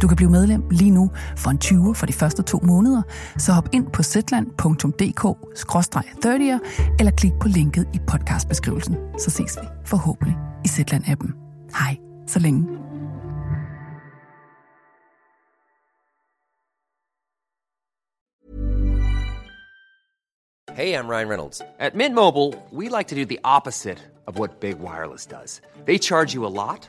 Du kan blive medlem lige nu for en 20 for de første to måneder, så hop ind på zetland.dk-30'er eller klik på linket i podcastbeskrivelsen. Så ses vi forhåbentlig i Zetland-appen. Hej, så længe. Hey, I'm Ryan Reynolds. At Mint Mobile, we like to do the opposite of what Big Wireless does. They charge you a lot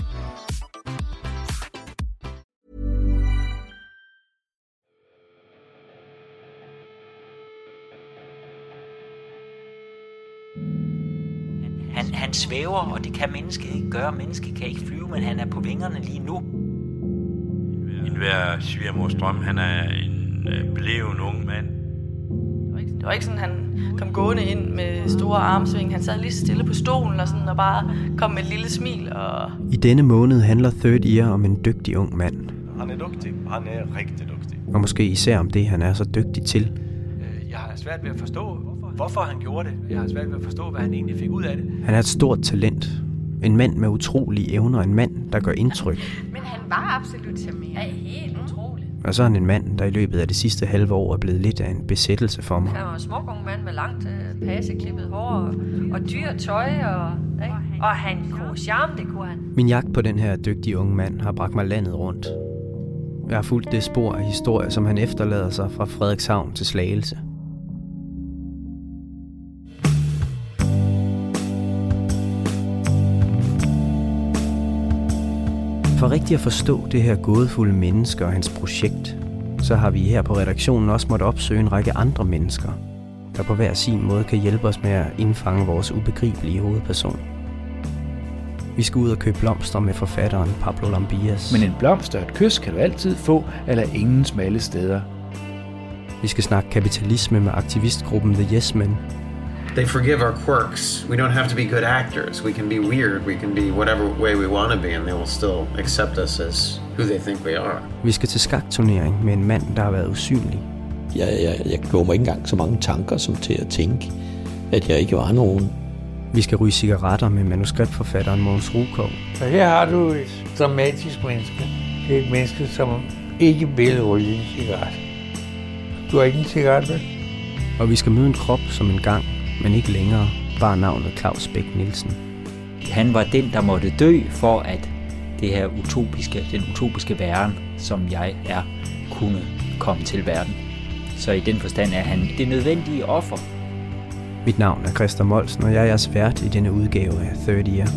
Han, svæver, og det kan mennesket ikke gøre. Mennesket kan ikke flyve, men han er på vingerne lige nu. En hver svigermors drøm, han er en øh, bleven ung mand. Det var, ikke, det var ikke sådan, han kom gående ind med store armsving. Han sad lige stille på stolen og, sådan, og bare kom med et lille smil. Og... I denne måned handler Third Year om en dygtig ung mand. Han er dygtig. Han er rigtig dygtig. Og måske især om det, han er så dygtig til. Øh, jeg har svært ved at forstå, hvorfor han gjorde det. Jeg har svært ved at forstå, hvad han egentlig fik ud af det. Han er et stort talent. En mand med utrolige evner. En mand, der gør indtryk. Men han var absolut charmerende. Ja, helt utroligt. Og så er han en mand, der i løbet af det sidste halve år er blevet lidt af en besættelse for mig. Han var en smuk ung mand med langt øh, paseklippet hår og, og dyr tøj. Og, ikke? og han kunne charme, det kunne han. Min jagt på den her dygtige unge mand har bragt mig landet rundt. Jeg har fulgt det spor af historie, som han efterlader sig fra Frederikshavn til Slagelse. For rigtig at forstå det her gådefulde menneske og hans projekt, så har vi her på redaktionen også måttet opsøge en række andre mennesker, der på hver sin måde kan hjælpe os med at indfange vores ubegribelige hovedperson. Vi skal ud og købe blomster med forfatteren Pablo Lambias. Men en blomst og et kys kan du altid få, eller ingen smalle steder. Vi skal snakke kapitalisme med aktivistgruppen The Yes Men. They forgive our quirks. We don't have to be good actors. We can be weird. We can be whatever way we want to be, and they will still accept us as who they think we are. Vi skal til skakturnering med en mand, der har været usynlig. Jeg, jeg, jeg gjorde mig ikke engang så mange tanker som til at tænke, at jeg ikke var nogen. Vi skal ryge cigaretter med manuskriptforfatteren Måns Rukov. Så her har du et dramatisk menneske. Det er et menneske, som ikke vil ryge en cigaret. Du har ikke en cigaret, vel? Og vi skal møde en krop, som en gang, men ikke længere, bare navnet Claus Bæk Nielsen. Han var den, der måtte dø for, at det her utopiske, den utopiske verden, som jeg er, kunne komme til verden. Så i den forstand er han det nødvendige offer. Mit navn er Christa Molsen, og jeg er jeres vært i denne udgave af 30 Year.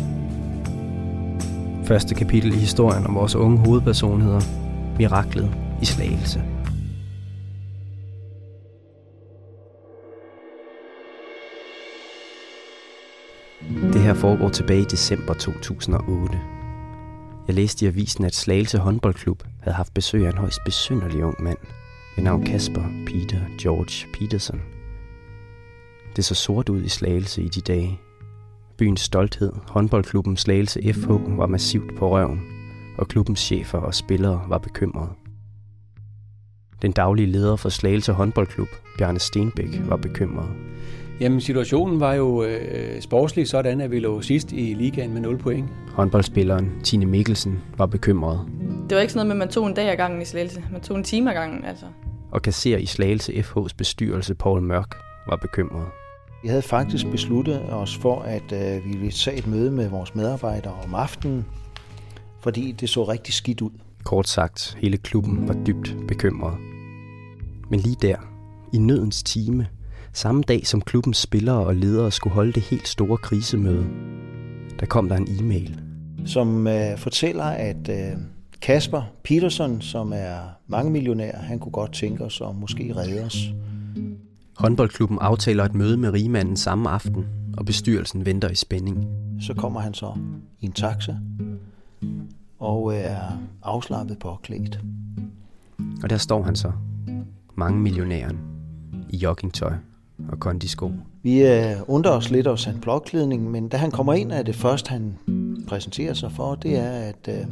Første kapitel i historien om vores unge hovedperson hedder Miraklet i Slagelse. Her foregår tilbage i december 2008. Jeg læste i avisen, at Slagelse håndboldklub havde haft besøg af en højst besynderlig ung mand ved navn Kasper Peter George Peterson. Det så sort ud i Slagelse i de dage. Byens stolthed, håndboldklubben Slagelse FH, var massivt på røven, og klubbens chefer og spillere var bekymrede. Den daglige leder for Slagelse håndboldklub, Bjarne Stenbæk, var bekymret. Jamen, situationen var jo øh, sportslig sådan, at vi lå sidst i ligaen med 0 point. Håndboldspilleren Tine Mikkelsen var bekymret. Det var ikke sådan noget med, at man tog en dag ad gangen i Slagelse. Man tog en time ad gangen, altså. og kasserer i Slagelse FH's bestyrelse Paul Mørk var bekymret. Vi havde faktisk besluttet os for, at øh, vi ville tage et møde med vores medarbejdere om aftenen, fordi det så rigtig skidt ud. Kort sagt, hele klubben var dybt bekymret. Men lige der, i nødens time, samme dag som klubbens spillere og ledere skulle holde det helt store krisemøde, der kom der en e-mail. Som øh, fortæller, at øh, Kasper Peterson, som er mange millionær, han kunne godt tænke os at måske redde os. Håndboldklubben aftaler et møde med rigmanden samme aften, og bestyrelsen venter i spænding. Så kommer han så i en taxa og er afslappet påklædt. Og der står han så, mange millionæren, i joggingtøj og kondisko. Vi øh, undrer os lidt over hans blåklædning, men da han kommer ind, er det først, han præsenterer sig for, det er, at øh,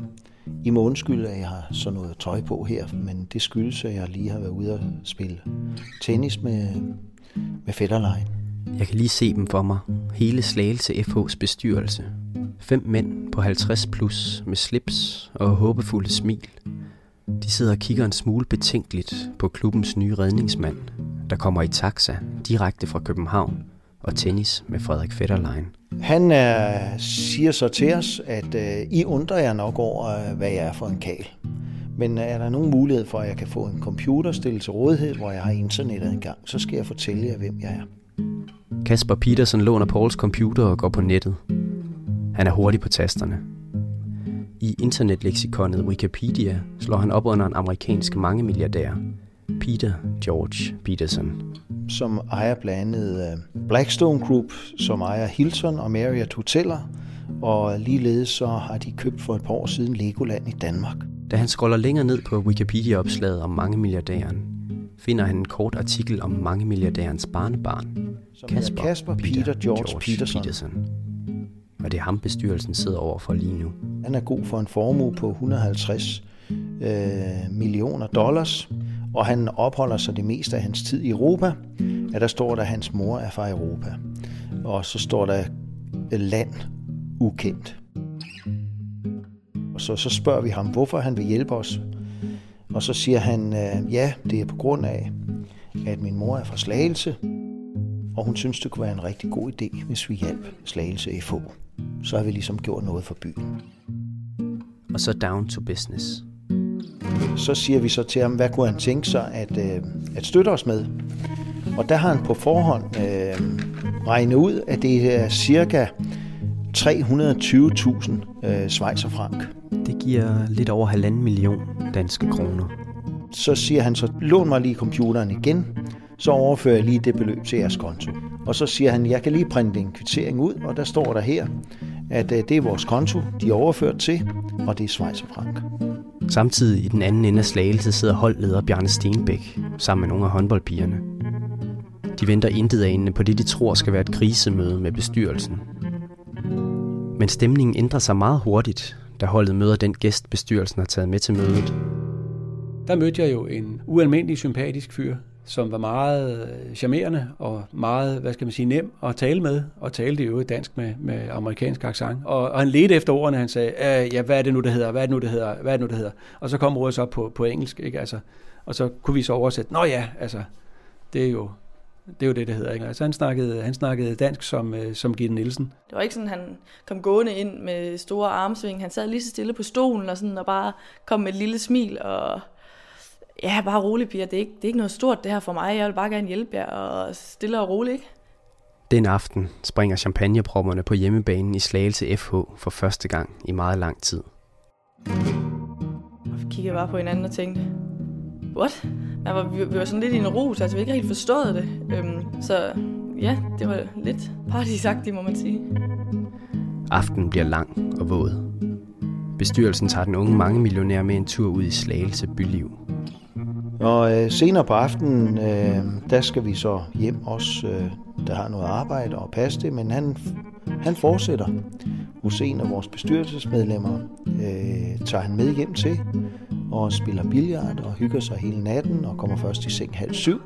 I må undskylde, at jeg har sådan noget tøj på her, men det skyldes, at jeg lige har været ude og spille tennis med, med fætterlejen. Jeg kan lige se dem for mig. Hele Slagelse FH's bestyrelse. Fem mænd på 50 plus med slips og håbefulde smil. De sidder og kigger en smule betænkeligt på klubbens nye redningsmand, der kommer i taxa direkte fra København og tennis med Frederik Fetterlein. Han er, siger så til os, at øh, I undrer jer nok over, hvad jeg er for en kal. Men er der nogen mulighed for, at jeg kan få en computer stillet til rådighed, hvor jeg har internettet gang, så skal jeg fortælle jer, hvem jeg er. Kasper Petersen låner Pauls computer og går på nettet. Han er hurtig på tasterne. I internetlexikonet Wikipedia slår han op under en amerikansk mangemilliardær, Peter George Peterson. Som ejer blandt andet øh, Blackstone Group, som ejer Hilton og Marriott Hoteller, og ligeledes så har de købt for et par år siden Legoland i Danmark. Da han scroller længere ned på Wikipedia-opslaget om mangemilliardæren, finder han en kort artikel om mangemilliardærens barnebarn, Kasper, Kasper Peter, Peter George, George Peterson. Peterson. Og det er ham, bestyrelsen sidder over for lige nu. Han er god for en formue på 150 øh, millioner dollars, og han opholder sig det meste af hans tid i Europa. Ja, der står der, at hans mor er fra Europa. Og så står der land ukendt. Og så, så spørger vi ham, hvorfor han vil hjælpe os. Og så siger han, øh, ja, det er på grund af, at min mor er fra Slagelse, og hun synes, det kunne være en rigtig god idé, hvis vi hjalp Slagelse FH. Så har vi ligesom gjort noget for byen. Og så down to business. Så siger vi så til ham, hvad kunne han tænke sig at, øh, at støtte os med? Og der har han på forhånd øh, regnet ud, at det er cirka 320.000 øh, schweizerfrank. Det giver lidt over halvanden million danske kroner. Så siger han så, lån mig lige computeren igen, så overfører jeg lige det beløb til jeres konto. Og så siger han, jeg kan lige printe en kvittering ud, og der står der her, at øh, det er vores konto, de er overført til, og det er schweizerfrank. Samtidig i den anden ende af slagelse sidder holdleder Bjarne Stenbæk sammen med nogle af håndboldpigerne. De venter intet anende på det, de tror skal være et krisemøde med bestyrelsen. Men stemningen ændrer sig meget hurtigt, da holdet møder den gæst, bestyrelsen har taget med til mødet. Der mødte jeg jo en ualmindelig sympatisk fyr, som var meget øh, charmerende og meget, hvad skal man sige, nem at tale med, og talte jo dansk med, med amerikansk accent. Og, og han ledte efter ordene, han sagde, ja, hvad er det nu, det hedder, hvad er det nu, det hedder, hvad er det nu, det hedder. Og så kom ordet så op på, på engelsk, ikke? Altså, og så kunne vi så oversætte, nå ja, altså, det er jo, det er jo det, det hedder. Ikke? Altså, han, snakkede, han snakkede dansk som, øh, som Gitte Nielsen. Det var ikke sådan, han kom gående ind med store armsving. Han sad lige så stille på stolen og, sådan, og bare kom med et lille smil og ja, bare rolig, piger. Det er, ikke, det er ikke noget stort det her for mig. Jeg vil bare gerne hjælpe jer og stille og roligt, ikke? Den aften springer champagnepropperne på hjemmebanen i Slagelse FH for første gang i meget lang tid. Og vi kiggede bare på hinanden og tænkte, what? Man var, vi, vi var sådan lidt i en rus, altså vi ikke helt forstået det. Øhm, så ja, det var lidt partysagtigt, må man sige. Aftenen bliver lang og våd. Bestyrelsen tager den unge mange millionær med en tur ud i Slagelse byliv. Og øh, senere på aftenen, øh, der skal vi så hjem også, øh, der har noget arbejde og passe det, men han, han fortsætter. Hussein og vores bestyrelsesmedlemmer øh, tager han med hjem til og spiller billard og hygger sig hele natten og kommer først i seng halv syv.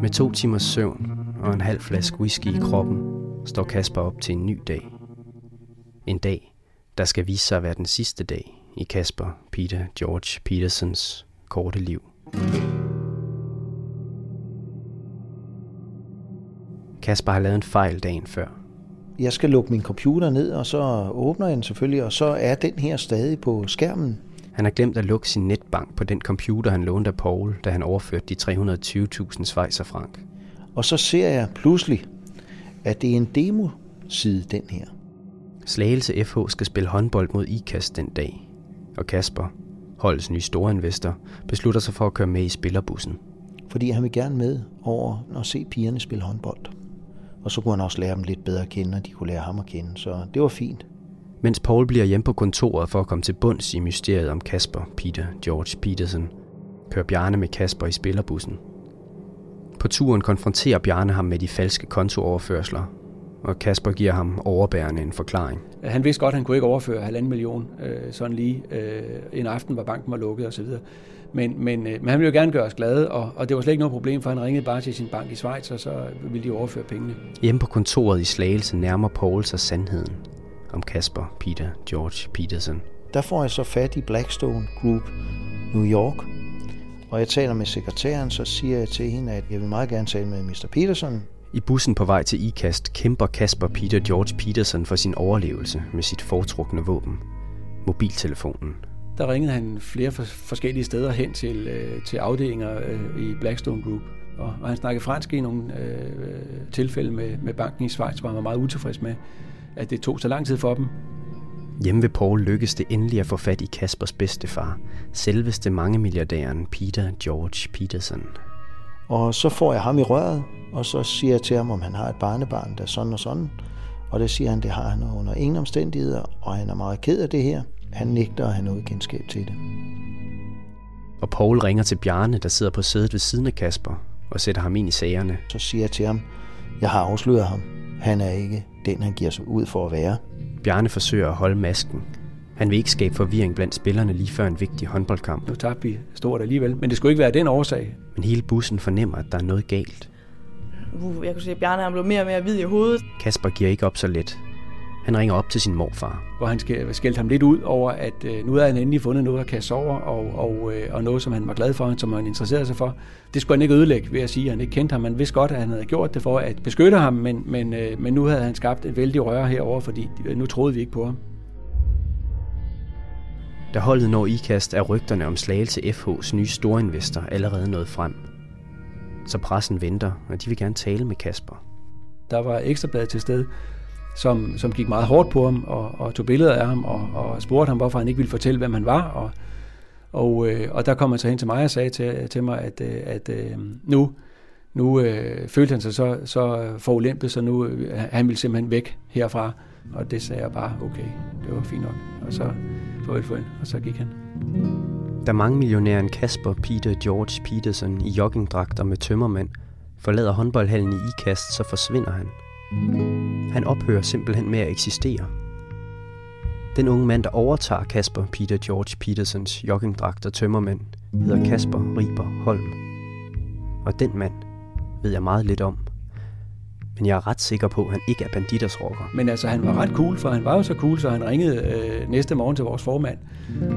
Med to timers søvn og en halv flaske whisky i kroppen, står Kasper op til en ny dag. En dag, der skal vise sig at være den sidste dag i Kasper Peter George Petersens korte liv. Kasper har lavet en fejl dagen før. Jeg skal lukke min computer ned, og så åbner jeg den selvfølgelig, og så er den her stadig på skærmen. Han har glemt at lukke sin netbank på den computer, han lånte af Paul, da han overførte de 320.000 svejser frank. Og så ser jeg pludselig, at det er en demoside, den her. Slagelse FH skal spille håndbold mod IKAST den dag, og Kasper, holdets nye store investor, beslutter sig for at køre med i spillerbussen. Fordi han vil gerne med over og se pigerne spille håndbold. Og så kunne han også lære dem lidt bedre at kende, og de kunne lære ham at kende. Så det var fint. Mens Paul bliver hjemme på kontoret for at komme til bunds i mysteriet om Kasper, Peter, George Peterson, kører Bjarne med Kasper i spillerbussen. På turen konfronterer Bjarne ham med de falske kontooverførsler, og Kasper giver ham overbærende en forklaring. Han vidste godt, at han kunne ikke overføre halvanden million øh, sådan lige øh, en aften, hvor banken var lukket osv. Men, men, øh, men han ville jo gerne gøre os glade, og, og det var slet ikke noget problem, for han ringede bare til sin bank i Schweiz, og så ville de overføre pengene. Hjemme på kontoret i Slagelse nærmer Paul sig sandheden om Kasper, Peter, George Peterson. Der får jeg så fat i Blackstone Group New York, og jeg taler med sekretæren, så siger jeg til hende, at jeg vil meget gerne tale med Mr. Peterson. I bussen på vej til IKAST kæmper Kasper Peter George Peterson for sin overlevelse med sit foretrukne våben, mobiltelefonen. Der ringede han flere forskellige steder hen til, øh, til afdelinger øh, i Blackstone Group. Og, og han snakkede fransk i nogle øh, tilfælde med, med banken i Schweiz, hvor han var meget utilfreds med, at det tog så lang tid for dem. Hjemme ved Paul lykkedes det endelig at få fat i Kaspers bedstefar, selveste mangemilliardæren Peter George Peterson. Og så får jeg ham i røret, og så siger jeg til ham, om han har et barnebarn, der er sådan og sådan. Og det siger han, det har han under ingen omstændigheder, og han er meget ked af det her. Han nægter at have noget kendskab til det. Og Paul ringer til Bjarne, der sidder på sædet ved siden af Kasper, og sætter ham ind i sagerne. Så siger jeg til ham, jeg har afsløret ham. Han er ikke den, han giver sig ud for at være. Bjarne forsøger at holde masken. Han vil ikke skabe forvirring blandt spillerne lige før en vigtig håndboldkamp. Nu tabte vi stort alligevel, men det skulle ikke være den årsag. Men hele bussen fornemmer, at der er noget galt. Uh, jeg kunne se, at Bjarne er blevet mere og mere hvid i hovedet. Kasper giver ikke op så let. Han ringer op til sin morfar. Hvor han skældte ham lidt ud over, at øh, nu havde han endelig fundet noget at kaste over, og, og, øh, og noget, som han var glad for, som han interesserede sig for. Det skulle han ikke ødelægge ved at sige, at han ikke kendte ham. Man vidste godt, at han havde gjort det for at beskytte ham, men, men, øh, men nu havde han skabt et vældig røre herover, fordi nu troede vi ikke på ham. Da holdet når ikast, er rygterne om Slagelse FH's nye storinvestor allerede nået frem. Så pressen venter, og de vil gerne tale med Kasper. Der var ekstrabladet til stede, som, som gik meget hårdt på ham og, og tog billeder af ham og, og spurgte ham, hvorfor han ikke ville fortælle, hvem han var. Og, og, øh, og der kom han så hen til mig og sagde til, til mig, at, øh, at øh, nu, nu øh, følte han sig så, så forulæmpet, så nu øh, han ville simpelthen væk herfra. Og det sagde jeg bare, okay, det var fint nok. Og så farvel for og så gik han. Da mange millionæren Kasper Peter George Peterson i joggingdragter med tømmermænd forlader håndboldhallen i ikast, så forsvinder han. Han ophører simpelthen med at eksistere. Den unge mand, der overtager Kasper Peter George Petersons joggingdragt og tømmermænd, hedder Kasper Riber Holm. Og den mand ved jeg meget lidt om. Men jeg er ret sikker på, at han ikke er banditers rocker. Men altså, han var ret cool, for han var jo så cool, så han ringede øh, næste morgen til vores formand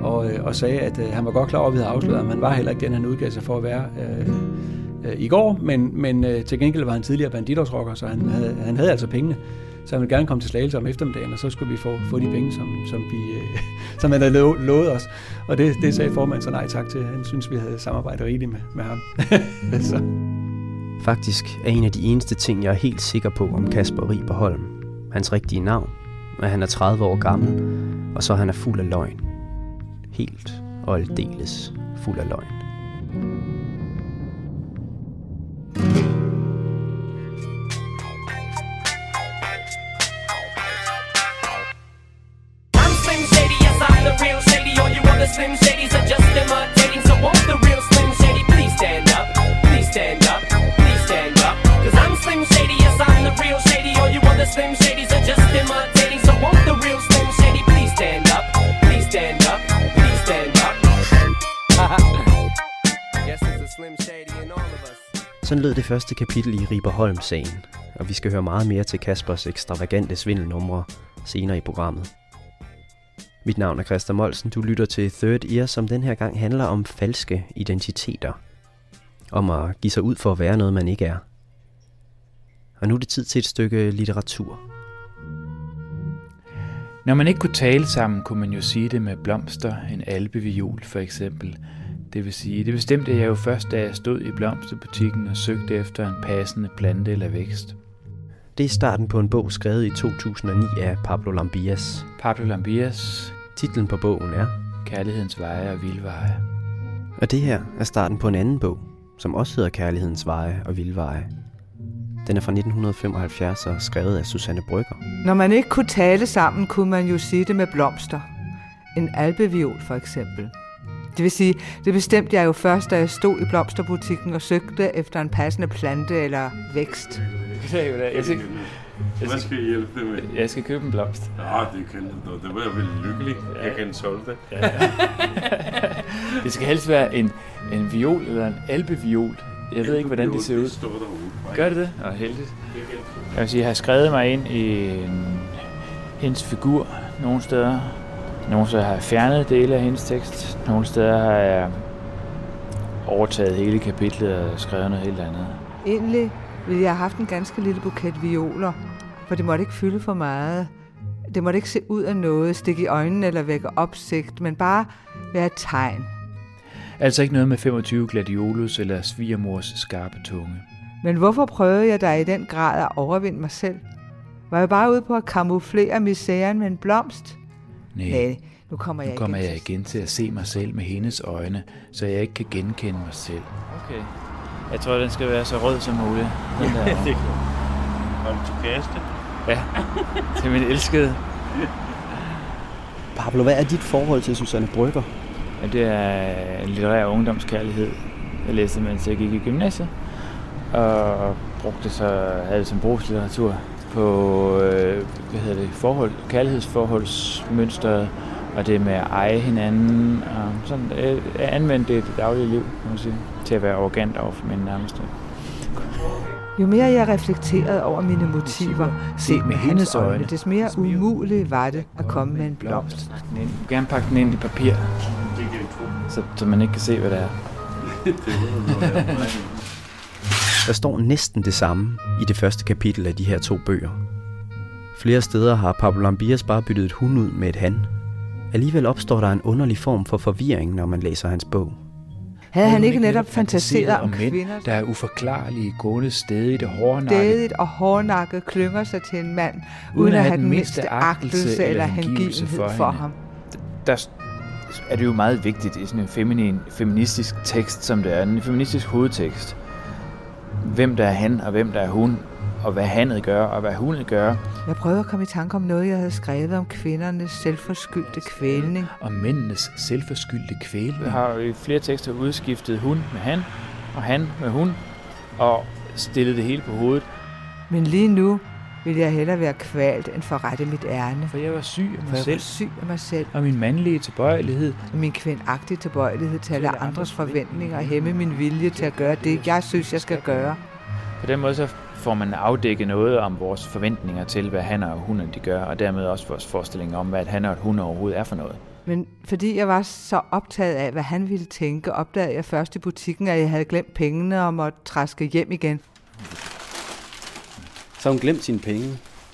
og, øh, og sagde, at øh, han var godt klar over, at vi havde afsløret ham. Han var heller ikke den, han udgav sig for at være. Øh, øh, i går, men, men øh, til gengæld var han tidligere banditårsrocker, så han havde, han havde altså pengene. Så han ville gerne komme til Slagelse om eftermiddagen, og så skulle vi få, få de penge, som, som, vi, øh, som han havde lo, lovet os. Og det, det sagde formanden så nej tak til. Han synes, vi havde samarbejdet rigeligt med, med ham. så. Faktisk er en af de eneste ting, jeg er helt sikker på om Kasper Riberholm, hans rigtige navn, at han er 30 år gammel, og så han er fuld af løgn. Helt og aldeles fuld af løgn. Slim Slim Shadys are just imitating. So won't the real Slim Shady please stand up? Please stand up. Please stand up. yes, it's a Slim Shady in all of us. Sådan lød det første kapitel i Riberholm-sagen, og vi skal høre meget mere til Kaspers ekstravagante svindelnumre senere i programmet. Mit navn er Christa Molsen. Du lytter til Third Ear, som den her gang handler om falske identiteter. Om at give sig ud for at være noget, man ikke er. Og nu er det tid til et stykke litteratur. Når man ikke kunne tale sammen, kunne man jo sige det med blomster, en alpeviol for eksempel. Det vil sige, det bestemte jeg jo først, da jeg stod i blomsterbutikken og søgte efter en passende plante eller vækst. Det er starten på en bog skrevet i 2009 af Pablo Lambias. Pablo Lambias. Titlen på bogen er Kærlighedens veje og vildveje. Og det her er starten på en anden bog, som også hedder Kærlighedens veje og vildveje. Den er fra 1975 og skrevet af Susanne Brygger. Når man ikke kunne tale sammen, kunne man jo sige det med blomster. En alpeviol for eksempel. Det vil sige, det bestemte jeg jo først, da jeg stod i blomsterbutikken og søgte efter en passende plante eller vækst. Jeg skal, Hvad skal I hjælpe det med? Jeg skal købe en blomst. Ja, det kan du. Det var jeg vel lykkelig. Jeg kan solge det. Ja. det skal helst være en, en viol eller en alpeviol. Jeg ved ikke, hvordan det ser ud. Gør det det? Og heldigt. Jeg vil sige, jeg har skrevet mig ind i en, hendes figur nogle steder. Nogle steder har jeg fjernet dele af hendes tekst. Nogle steder har jeg overtaget hele kapitlet og skrevet noget helt andet. Egentlig ville jeg have haft en ganske lille buket violer, for det måtte ikke fylde for meget. Det måtte ikke se ud af noget, stikke i øjnene eller vække opsigt, men bare være et tegn. Altså ikke noget med 25 gladiolus eller svigermors skarpe tunge. Men hvorfor prøvede jeg da i den grad at overvinde mig selv? Var jeg bare ude på at kamuflere misæren med en blomst? Nej, Nej nu kommer jeg, nu kommer igen, jeg igen til at se mig selv med hendes øjne, så jeg ikke kan genkende mig selv. Okay. Jeg tror, den skal være så rød som muligt. Den der. det Har du til kaste? Ja, til min elskede. Pablo, hvad er dit forhold til Susanne Brygger? Ja, det er en litterær ungdomskærlighed. Jeg læste, mens jeg gik i gymnasiet, og brugte så, havde det som brugslitteratur på øh, hvad hedder det, forhold, kærlighedsforholdsmønstret, og det med at eje hinanden, og sådan, jeg, jeg anvendte det i det daglige liv, kan man sige, til at være arrogant over for mine nærmeste. Jo mere jeg reflekterede over mine motiver, set med hendes øjne, des mere umuligt var det at komme med en blomst. Jeg vil gerne pakke den ind i papir, så, så man ikke kan se, hvad det er. Der står næsten det samme i det første kapitel af de her to bøger. Flere steder har Pablo Lambias bare byttet et hun ud med et han. Alligevel opstår der en underlig form for forvirring, når man læser hans bog. Havde han ikke netop fantaseret om mænd, kvinder, der er uforklarlige, gående stedigt og hårdnakket, stedigt og hårdnakket klynger sig til en mand, uden at have den mindste agtelse eller hengivenhed for, for ham? Der er det jo meget vigtigt i sådan en feminin, feministisk tekst, som det er, en feministisk hovedtekst, hvem der er han og hvem der er hun, og hvad han gør og hvad hun gør. Jeg prøvede at komme i tanke om noget, jeg havde skrevet om kvindernes selvforskyldte kvælning. Og mændenes selvforskyldte kvælning. Jeg har i flere tekster udskiftet hun med han, og han med hun, og stillet det hele på hovedet. Men lige nu vil jeg hellere være kvalt end forrette mit ærne. For jeg var syg af mig For jeg selv. var syg af mig selv. Og min mandlige tilbøjelighed. Og min kvindagtige tilbøjelighed til at lade andres forventninger og hæmme min vilje til at gøre det, jeg synes, jeg skal gøre. På den måde så får man afdækket noget om vores forventninger til, hvad han og hun de gør, og dermed også vores forestilling om, hvad han og hun overhovedet er for noget. Men fordi jeg var så optaget af, hvad han ville tænke, opdagede jeg først i butikken, at jeg havde glemt pengene og måtte træske hjem igen. Så har hun glemt sine penge.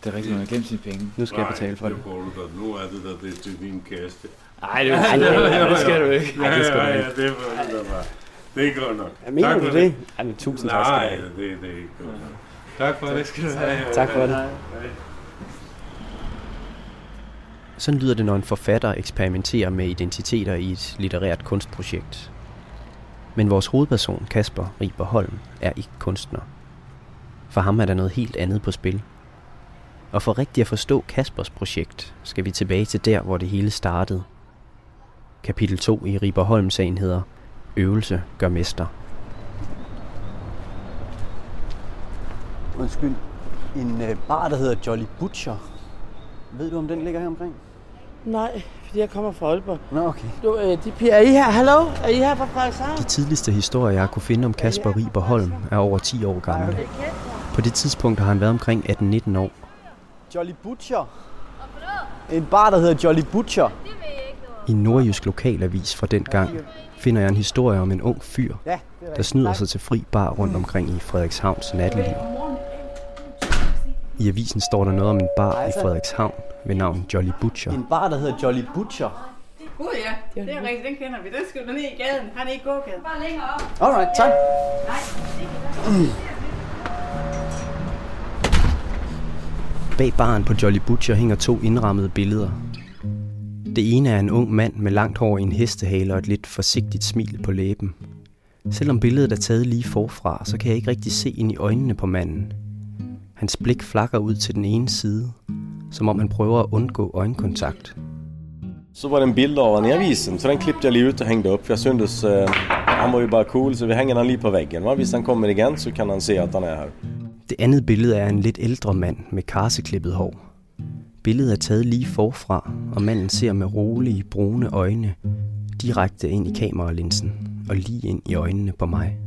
Det er rigtigt, hun har glemt sine penge. Nu skal jeg betale for det. Da. nu er det der, det er til din kaste. Nej, det, det, det, det skal du ikke. Ja, Ej, det skal du ikke. det er det. Det er godt nok. Ja, mener Tak du for det? Ej, men tusind tak skal du Nej, have. det, det er ikke godt nok. Tak for det. skal du have. Tak for det. Hej. Sådan lyder det, når en forfatter eksperimenterer med identiteter i et litterært kunstprojekt. Men vores hovedperson, Kasper Riber Holm, er ikke kunstner. For ham er der noget helt andet på spil. Og for rigtigt at forstå Kaspers projekt, skal vi tilbage til der, hvor det hele startede. Kapitel 2 i Riber Holm-sagen hedder Øvelse gør mester. Undskyld. En øh, bar, der hedder Jolly Butcher. Ved du, om den ligger her omkring? Nej, fordi jeg kommer fra Aalborg. Nå, okay. Du, øh, de piger, er I her? Hallo? Er I her fra Frederikshavn? De tidligste historier, jeg har kunne finde om Kasper Riber Holm, er over 10 år gamle. På det tidspunkt har han været omkring 18-19 år. Jolly Butcher. En bar, der hedder Jolly Butcher. I en nordjysk lokalavis fra den gang finder jeg en historie om en ung fyr, er der snyder sig til fri bar rundt omkring i Frederikshavns natteliv. I avisen står der noget om en bar i Frederikshavn ved navn Jolly Butcher. En bar, der hedder Jolly Butcher. Gud ja, det er rigtigt, den kender vi. Den skal du ned i gaden. Han er i gågaden. Bare længere op. Alright, tak. Bag baren på Jolly Butcher hænger to indrammede billeder. Det ene er en ung mand med langt hår i en hestehale og et lidt forsigtigt smil på læben. Selvom billedet er taget lige forfra, så kan jeg ikke rigtig se ind i øjnene på manden. Hans blik flakker ud til den ene side, som om han prøver at undgå øjenkontakt. Så var det en bild av honom i avisen, så den klippte jag lige ut och hängde upp. Jag syntes, eh, han var ju bara cool, så vi hänger den lige på väggen. Va? Hvis han kommer igen, så kan han se att han är här. Det andet billede er en lidt ældre mand med karseklippet hår. Billedet er taget lige forfra, og manden ser med rolige, brune øjne direkte ind i kameralinsen og lige ind i øjnene på mig.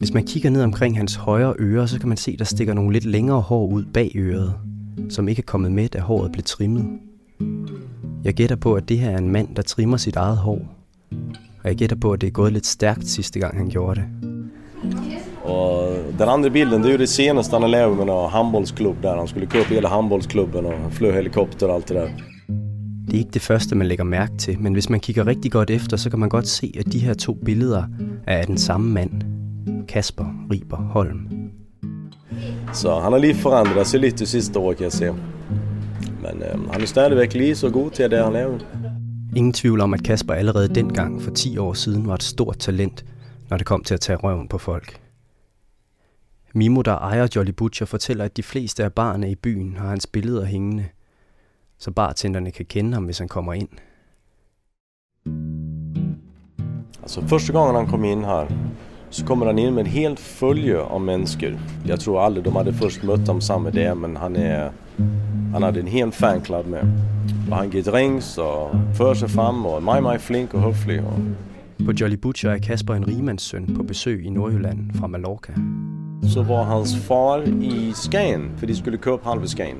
Hvis man kigger ned omkring hans højre øre, så kan man se, der stikker nogle lidt længere hår ud bag øret, som ikke er kommet med, da håret blev trimmet. Jeg gætter på, at det her er en mand, der trimmer sit eget hår. Og jeg gætter på, at det er gået lidt stærkt sidste gang, han gjorde det. Och den andra bilden, det är ju det senaste han lavet med någon handbollsklubb där. Han skulle köpa hela handbollsklubben och flög helikopter och allt det där. Det er ikke det første, man lægger mærke til, men hvis man kigger rigtig godt efter, så kan man godt se, at de her to billeder er af den samme mand. Kasper Riber Holm. Så han har lige forandret sig lidt det sidste år, kan jeg se. Men eh, han er stadigvæk lige så god til det, han laver. Ingen tvivl om, at Kasper allerede dengang for 10 år siden var et stort talent, når det kom til at tage røven på folk. Mimo, der ejer Jolly Butcher, fortæller, at de fleste af barne i byen har hans billeder hængende, så bartenderne kan kende ham, hvis han kommer ind. Altså første gangen han kom ind her, så kommer han ind med et helt følge av mennesker. Jeg tror aldrig de hade først mødt ham sammen med det, men han, er, han hade en hel fanclub med. Og han giver drinks og fører sig frem og er meget, meget flink og høflig. Og På Jolly Butcher er Kasper en rigmandssøn på besøg i Nordjylland fra Mallorca. så var hans far i Skagen, for de skulle købe halve Skagen.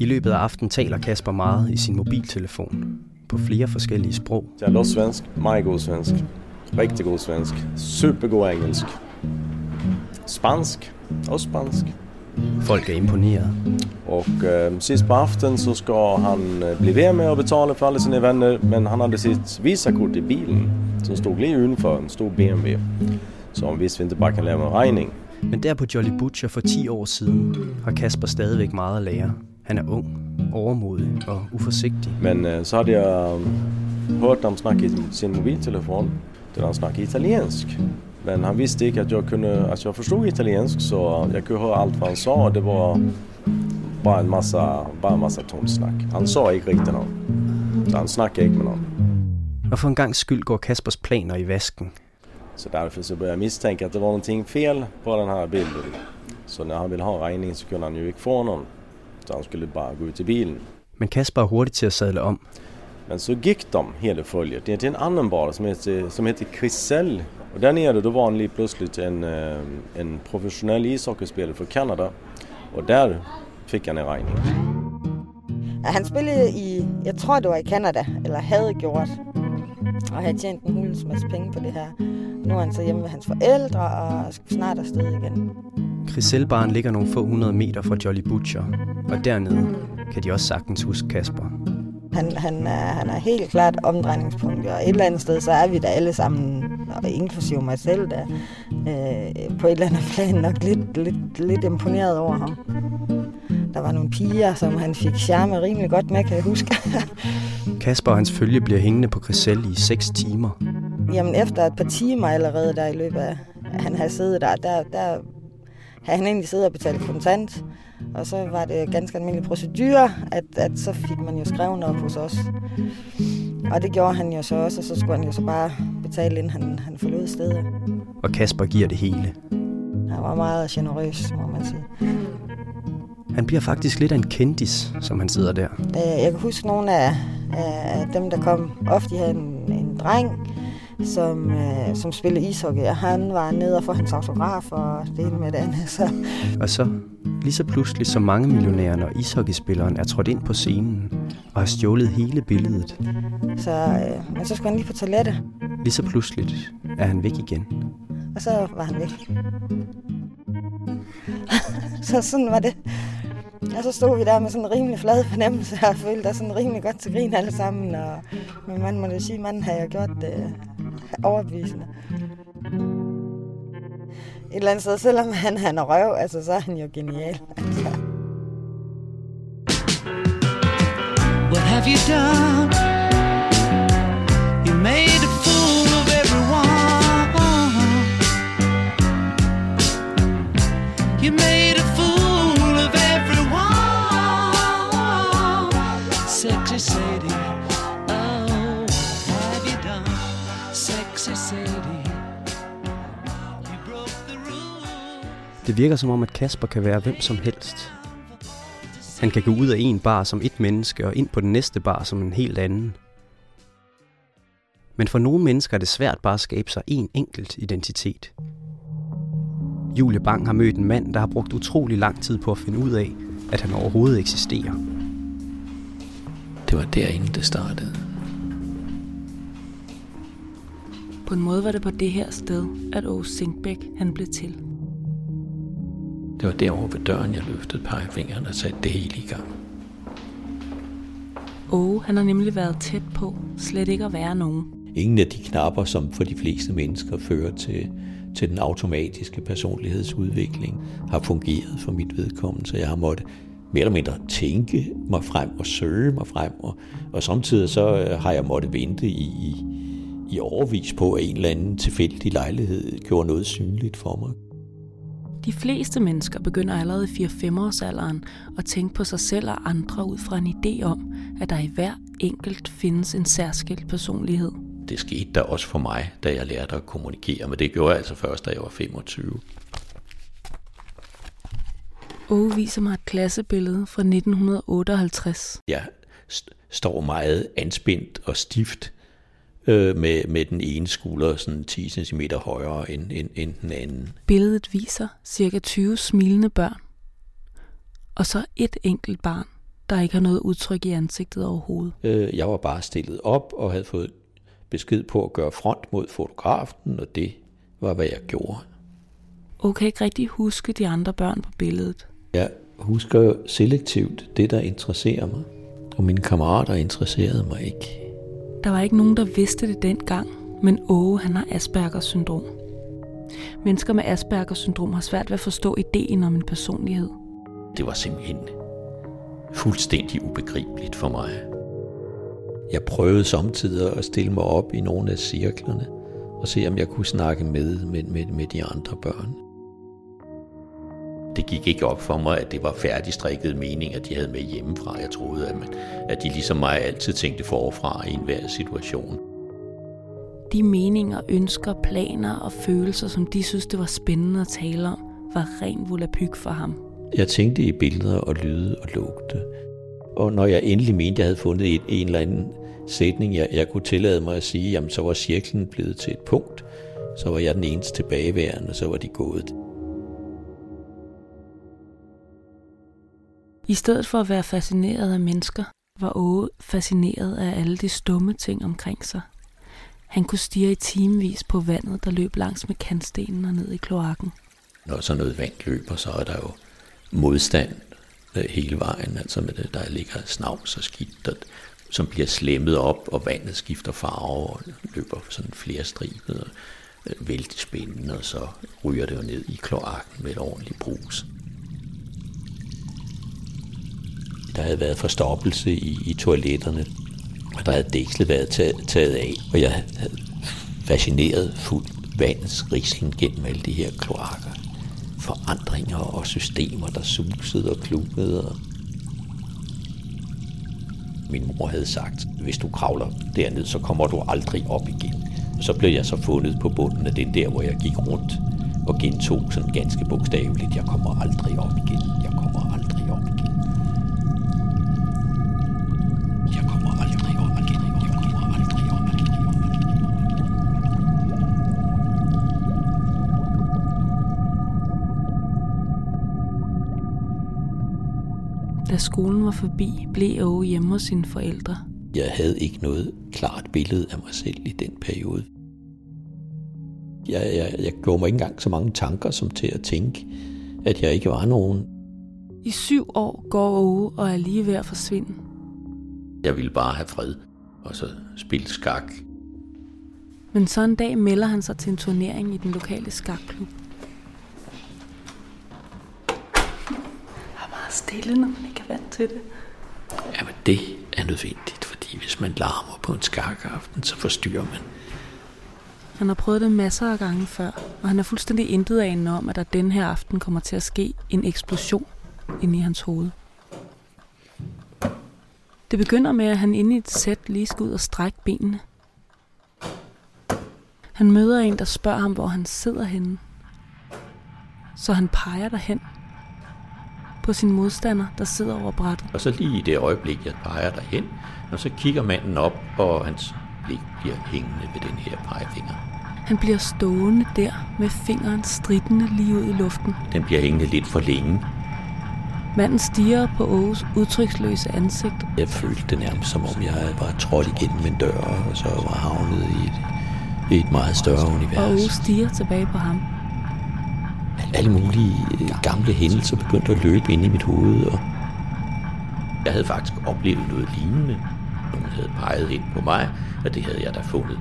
I løbet af aftenen taler Kasper meget i sin mobiltelefon på flere forskellige sprog. Jeg er svensk, meget god svensk. Rigtig god svensk. Supergod engelsk. Spansk. Også spansk. Folk er imponeret. Og øh, sidst på aften så skal han øh, blive ved med at betale for alle sine venner, men han havde sit visakort i bilen, som stod lige udenfor en stor BMW. Så han vidste, vi ikke bare kan lave en regning. Men der på Jolly Butcher for 10 år siden har Kasper stadigvæk meget at lære. Han er ung, overmodig og uforsigtig. Men øh, så havde jeg øh, hørt ham snakke i sin mobiltelefon, der han snakkede italiensk. Men han vidste ikke, at jeg, kunne, at jeg forstod italiensk, så jeg kunne høre alt, hvad han sa, det var bare en massa, bare en massa tomt snak. Han sa ikke rigtig noget. Så han snakkede ikke med nogen. Og for en gang skyld går Kaspers planer i vasken. Så därför så började jag misstänka att det var någonting fel på den här bilden. Så när han ville ha regning så kunde han ju inte få någon. Så han skulle bara gå ut i bilen. Men Kasper er hurtig til at sadle om. Men så gick de hela följet ner till en annan bar som heter, som heter Chriselle. Och där nere då var han lige plötsligt en, eh, en professionell ishockeyspelare från Kanada. Och där fick han en regning. Han spillede i, jeg tror det var i Canada, eller havde gjort, og havde tjent en hulens masse penge på det her. Nu er han så hjemme ved hans forældre, og skal snart afsted igen. Kriselbaren ligger nogle få hundrede meter fra Jolly Butcher, og dernede kan de også sagtens huske Kasper. Han, han, er, han er helt klart omdrejningspunkt, og et eller andet sted, så er vi da alle sammen, og inklusive mig selv, der øh, på et eller andet plan nok lidt, lidt, lidt imponeret over ham. Der var nogle piger, som han fik charme rimelig godt med, kan jeg huske. Kasper og hans følge bliver hængende på Grisel i 6 timer. Jamen efter et par timer allerede der i løbet af, at han havde siddet der, der, der havde han egentlig siddet og betalt kontant. Og så var det ganske almindelig procedure, at, at så fik man jo skrevet op hos os. Og det gjorde han jo så også, og så skulle han jo så bare betale, inden han, han forlod stedet. Og Kasper giver det hele. Han var meget generøs, må man sige. Han bliver faktisk lidt af en kendis, som han sidder der. Øh, Jeg kan huske nogle af, af dem, der kom. Ofte de havde en, en dreng, som, øh, som spillede ishockey, og han var nede og få hans autograf og det ene med det andet. Så Og så, lige så pludselig som mange millionærer, når ishockeyspilleren er trådt ind på scenen og har stjålet hele billedet. Så, øh, men så skulle han lige på toilettet, Lige så pludseligt er han væk igen. og så var han væk. så sådan var det. Og så stod vi der med sådan en rimelig flad fornemmelse, og følte os sådan rimelig godt til grin alle sammen. Og min mand må det sige, manden har jeg gjort det øh, overbevisende. Et eller andet sted, selvom han, han er røv, altså, så er han jo genial. Altså. What have you done? You made a fool of everyone. You made Det virker som om, at Kasper kan være hvem som helst. Han kan gå ud af en bar som et menneske og ind på den næste bar som en helt anden. Men for nogle mennesker er det svært bare at skabe sig en enkelt identitet. Julie Bang har mødt en mand, der har brugt utrolig lang tid på at finde ud af, at han overhovedet eksisterer. Det var derinde, det startede. På en måde var det på det her sted, at Åge Sinkbæk han blev til. Det var derovre ved døren, jeg løftede pegefingeren og satte det hele i gang. Åge han har nemlig været tæt på slet ikke at være nogen. Ingen af de knapper, som for de fleste mennesker fører til, til den automatiske personlighedsudvikling, har fungeret for mit vedkommende, så jeg har måttet mere eller mindre tænke mig frem og søge mig frem, og, og samtidig så øh, har jeg måttet vente i, i, i overvis på, at en eller anden tilfældig lejlighed gjorde noget synligt for mig. De fleste mennesker begynder allerede i 4-5 års alderen at tænke på sig selv og andre ud fra en idé om, at der i hver enkelt findes en særskilt personlighed. Det skete der også for mig, da jeg lærte at kommunikere, men det gjorde jeg altså først, da jeg var 25. Åge viser mig et klassebillede fra 1958. Jeg st- står meget anspændt og stift øh, med, med den ene skulder sådan 10 cm højere end, end, end den anden. Billedet viser cirka 20 smilende børn. Og så et enkelt barn, der ikke har noget udtryk i ansigtet overhovedet. Øh, jeg var bare stillet op og havde fået besked på at gøre front mod fotografen, og det var, hvad jeg gjorde. Åge kan ikke rigtig huske de andre børn på billedet. Jeg husker selektivt det, der interesserer mig, og mine kammerater interesserede mig ikke. Der var ikke nogen, der vidste det dengang, men Åge han har Aspergers syndrom. Mennesker med Aspergers syndrom har svært ved at forstå ideen om en personlighed. Det var simpelthen fuldstændig ubegribeligt for mig. Jeg prøvede samtidig at stille mig op i nogle af cirklerne og se, om jeg kunne snakke med, med, med, med de andre børn. Det gik ikke op for mig, at det var færdigstrikket meninger, de havde med hjemmefra. Jeg troede, at, man, at de ligesom mig altid tænkte forfra i enhver situation. De meninger, ønsker, planer og følelser, som de synes, det var spændende at tale om, var ren volapyk for ham. Jeg tænkte i billeder og lyde og lugte. Og når jeg endelig mente, at jeg havde fundet en, en eller anden sætning, jeg, jeg kunne tillade mig at sige, jamen så var cirklen blevet til et punkt. Så var jeg den eneste tilbageværende, så var de gået. I stedet for at være fascineret af mennesker, var Åge fascineret af alle de stumme ting omkring sig. Han kunne stirre i timevis på vandet, der løb langs med kantstenen og ned i kloakken. Når sådan noget vand løber, så er der jo modstand øh, hele vejen, altså med det, der ligger snavs og skidt, der, som bliver slemmet op, og vandet skifter farve og løber sådan flere striber, og øh, vældig spændende, og så ryger det jo ned i kloakken med et ordentligt brus. Der havde været forstoppelse i, i toiletterne, og der havde dækslet været taget, taget af, og jeg havde fascineret fuld vandets rislen gennem alle de her kloakker. Forandringer og systemer, der susede og klukkede. Og min mor havde sagt, hvis du kravler derned, så kommer du aldrig op igen. Og så blev jeg så fundet på bunden af den der, hvor jeg gik rundt og gentog sådan ganske bogstaveligt, jeg kommer aldrig op igen, jeg kommer aldrig Da skolen var forbi, blev Åge hjemme hos sine forældre. Jeg havde ikke noget klart billede af mig selv i den periode. Jeg, jeg, jeg gjorde mig ikke engang så mange tanker som til at tænke, at jeg ikke var nogen. I syv år går Åge og er lige ved at forsvinde. Jeg ville bare have fred, og så spille skak. Men så en dag melder han sig til en turnering i den lokale skakklub. Stille, når man ikke er vant til det. Jamen, det er nødvendigt, fordi hvis man larmer på en skakaften, så forstyrrer man. Han har prøvet det masser af gange før, og han er fuldstændig intet anende om, at der den her aften kommer til at ske en eksplosion inde i hans hoved. Det begynder med, at han inde i et sæt lige skal ud og strække benene. Han møder en, der spørger ham, hvor han sidder henne. Så han peger derhen på sin modstander, der sidder over brættet. Og så lige i det øjeblik, jeg peger derhen, og så kigger manden op, og hans blik bliver hængende ved den her pegefinger. Han bliver stående der med fingeren stridende lige ud i luften. Den bliver hængende lidt for længe. Manden stiger på Åges udtryksløse ansigt. Jeg følte det nærmest som om, jeg var trådt igennem en dør, og så var havnet i et, i et meget større univers. Og Åge stiger tilbage på ham. Alle mulige øh, gamle hændelser begyndte at løbe ind i mit hoved, og jeg havde faktisk oplevet noget lignende. Nogen havde peget ind på mig, og det havde jeg da fundet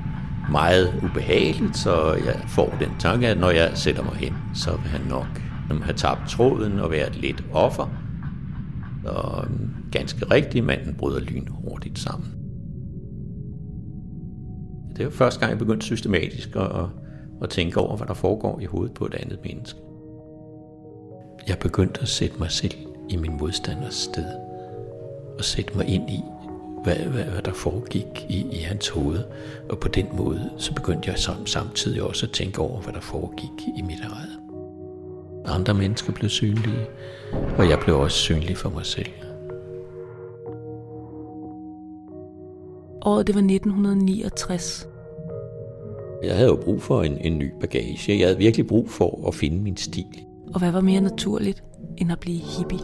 meget ubehageligt, så jeg får den tanke, at når jeg sætter mig hen, så vil han nok have tabt tråden og været lidt offer. Og mm, ganske rigtigt, manden bryder lyn hurtigt sammen. Det var første gang, jeg begyndte systematisk at, og tænke over, hvad der foregår i hovedet på et andet menneske. Jeg begyndte at sætte mig selv i min modstanders sted. Og sætte mig ind i, hvad, hvad, hvad der foregik i, i hans hoved. Og på den måde, så begyndte jeg sam, samtidig også at tænke over, hvad der foregik i mit eget. Andre mennesker blev synlige, og jeg blev også synlig for mig selv. Året det var 1969. Jeg havde jo brug for en, en ny bagage. Jeg havde virkelig brug for at finde min stil. Og hvad var mere naturligt end at blive hippie?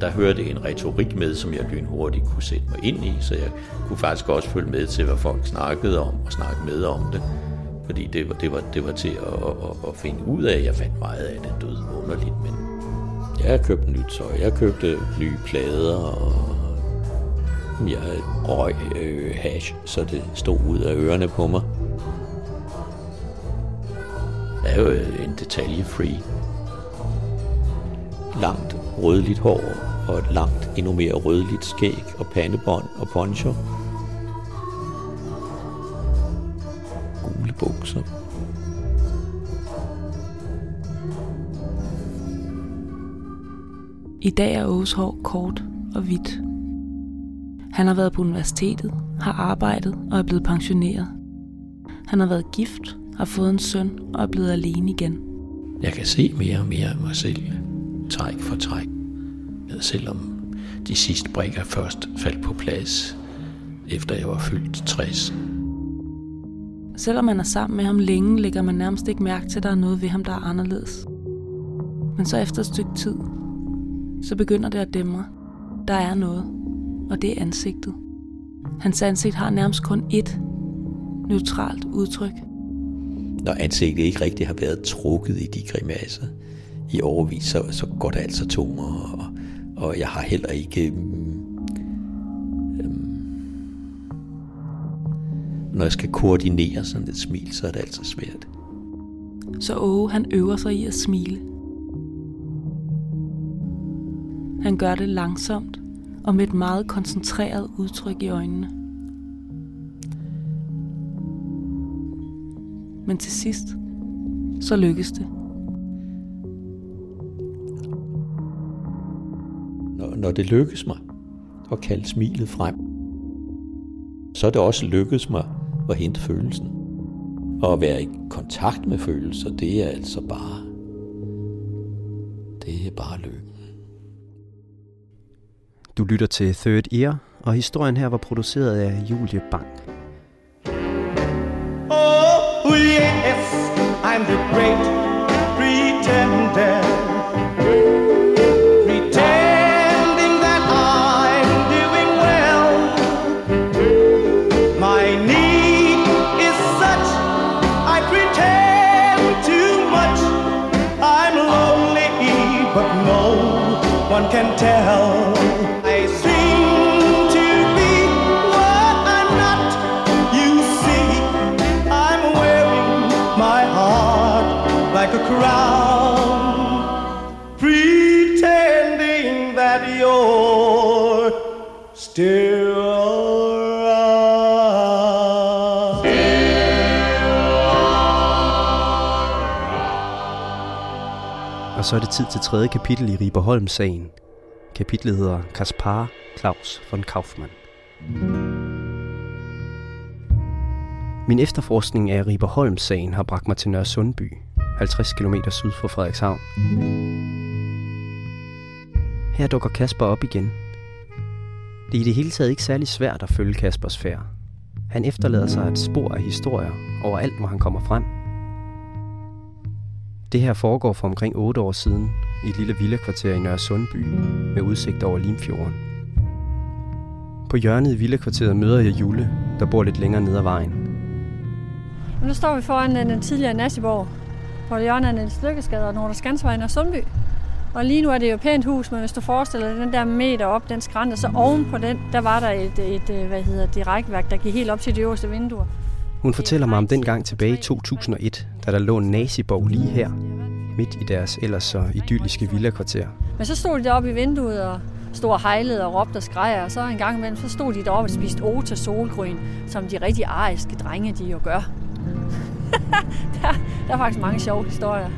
Der hørte en retorik med, som jeg lynhurtigt kunne sætte mig ind i, så jeg kunne faktisk også følge med til, hvad folk snakkede om, og snakke med om det. Fordi det var, det var, det var til at, at, at finde ud af, jeg fandt meget af det død underligt, men jeg købte nyt tøj, jeg købte nye plader, og jeg røg øh, hash, så det stod ud af ørerne på mig. Jeg er jo øh, en detaljefree. Langt rødligt hår og et langt endnu mere rødligt skæg og pandebånd og poncho. Gule bukser. I dag er Åges hår kort og hvidt. Han har været på universitetet, har arbejdet og er blevet pensioneret. Han har været gift, har fået en søn og er blevet alene igen. Jeg kan se mere og mere af mig selv, træk for træk. Selvom de sidste brikker først faldt på plads, efter jeg var fyldt 60. Selvom man er sammen med ham længe, lægger man nærmest ikke mærke til, at der er noget ved ham, der er anderledes. Men så efter et stykke tid, så begynder det at dæmre. Der er noget, og det er ansigtet. Hans ansigt har nærmest kun ét neutralt udtryk. Når ansigtet ikke rigtig har været trukket i de grimasser i overvis, så, så går det altså mig, og, og jeg har heller ikke... Øhm, når jeg skal koordinere sådan et smil, så er det altså svært. Så Åge, han øver sig i at smile. Han gør det langsomt og med et meget koncentreret udtryk i øjnene. Men til sidst, så lykkes det. Når, når det lykkes mig at kalde smilet frem, så er det også lykkes mig at hente følelsen. Og at være i kontakt med følelser, det er altså bare, det er bare lykke. Du lytter til Third Ear, og historien her var produceret af Julie Bang. Oh, yes, I'm the tid til tredje kapitel i Riberholm-sagen. Kapitlet hedder Kaspar Claus von Kaufmann. Min efterforskning af Riberholm-sagen har bragt mig til Nørre Sundby, 50 km syd for Frederikshavn. Her dukker Kasper op igen. Det er i det hele taget ikke særlig svært at følge Kaspers færd. Han efterlader sig et spor af historier overalt, hvor han kommer frem. Det her foregår for omkring 8 år siden i et lille villakvarter i Nørre Sundby med udsigt over Limfjorden. På hjørnet i villakvarteret møder jeg Jule, der bor lidt længere ned ad vejen. Men nu står vi foran den tidligere Nassiborg, på hjørnet af Niels Lykkesgade og Nordre Skansvejen og Sundby. Og lige nu er det jo et pænt hus, men hvis du forestiller dig den der meter op, den skrænte, så oven på den, der var der et, et, et hvad hedder det, rækværk, der gik helt op til de øverste vinduer. Hun fortæller mig om den gang tilbage i 2001, da der lå en naziborg lige her, midt i deres ellers så idylliske villakvarter. Men så stod de deroppe i vinduet og stod og hejlede og råbte og skreg, og så en gang imellem, så stod de deroppe og spiste Ota solgryn, som de rigtig ariske drenge, de jo gør. der, der er faktisk mange sjove historier.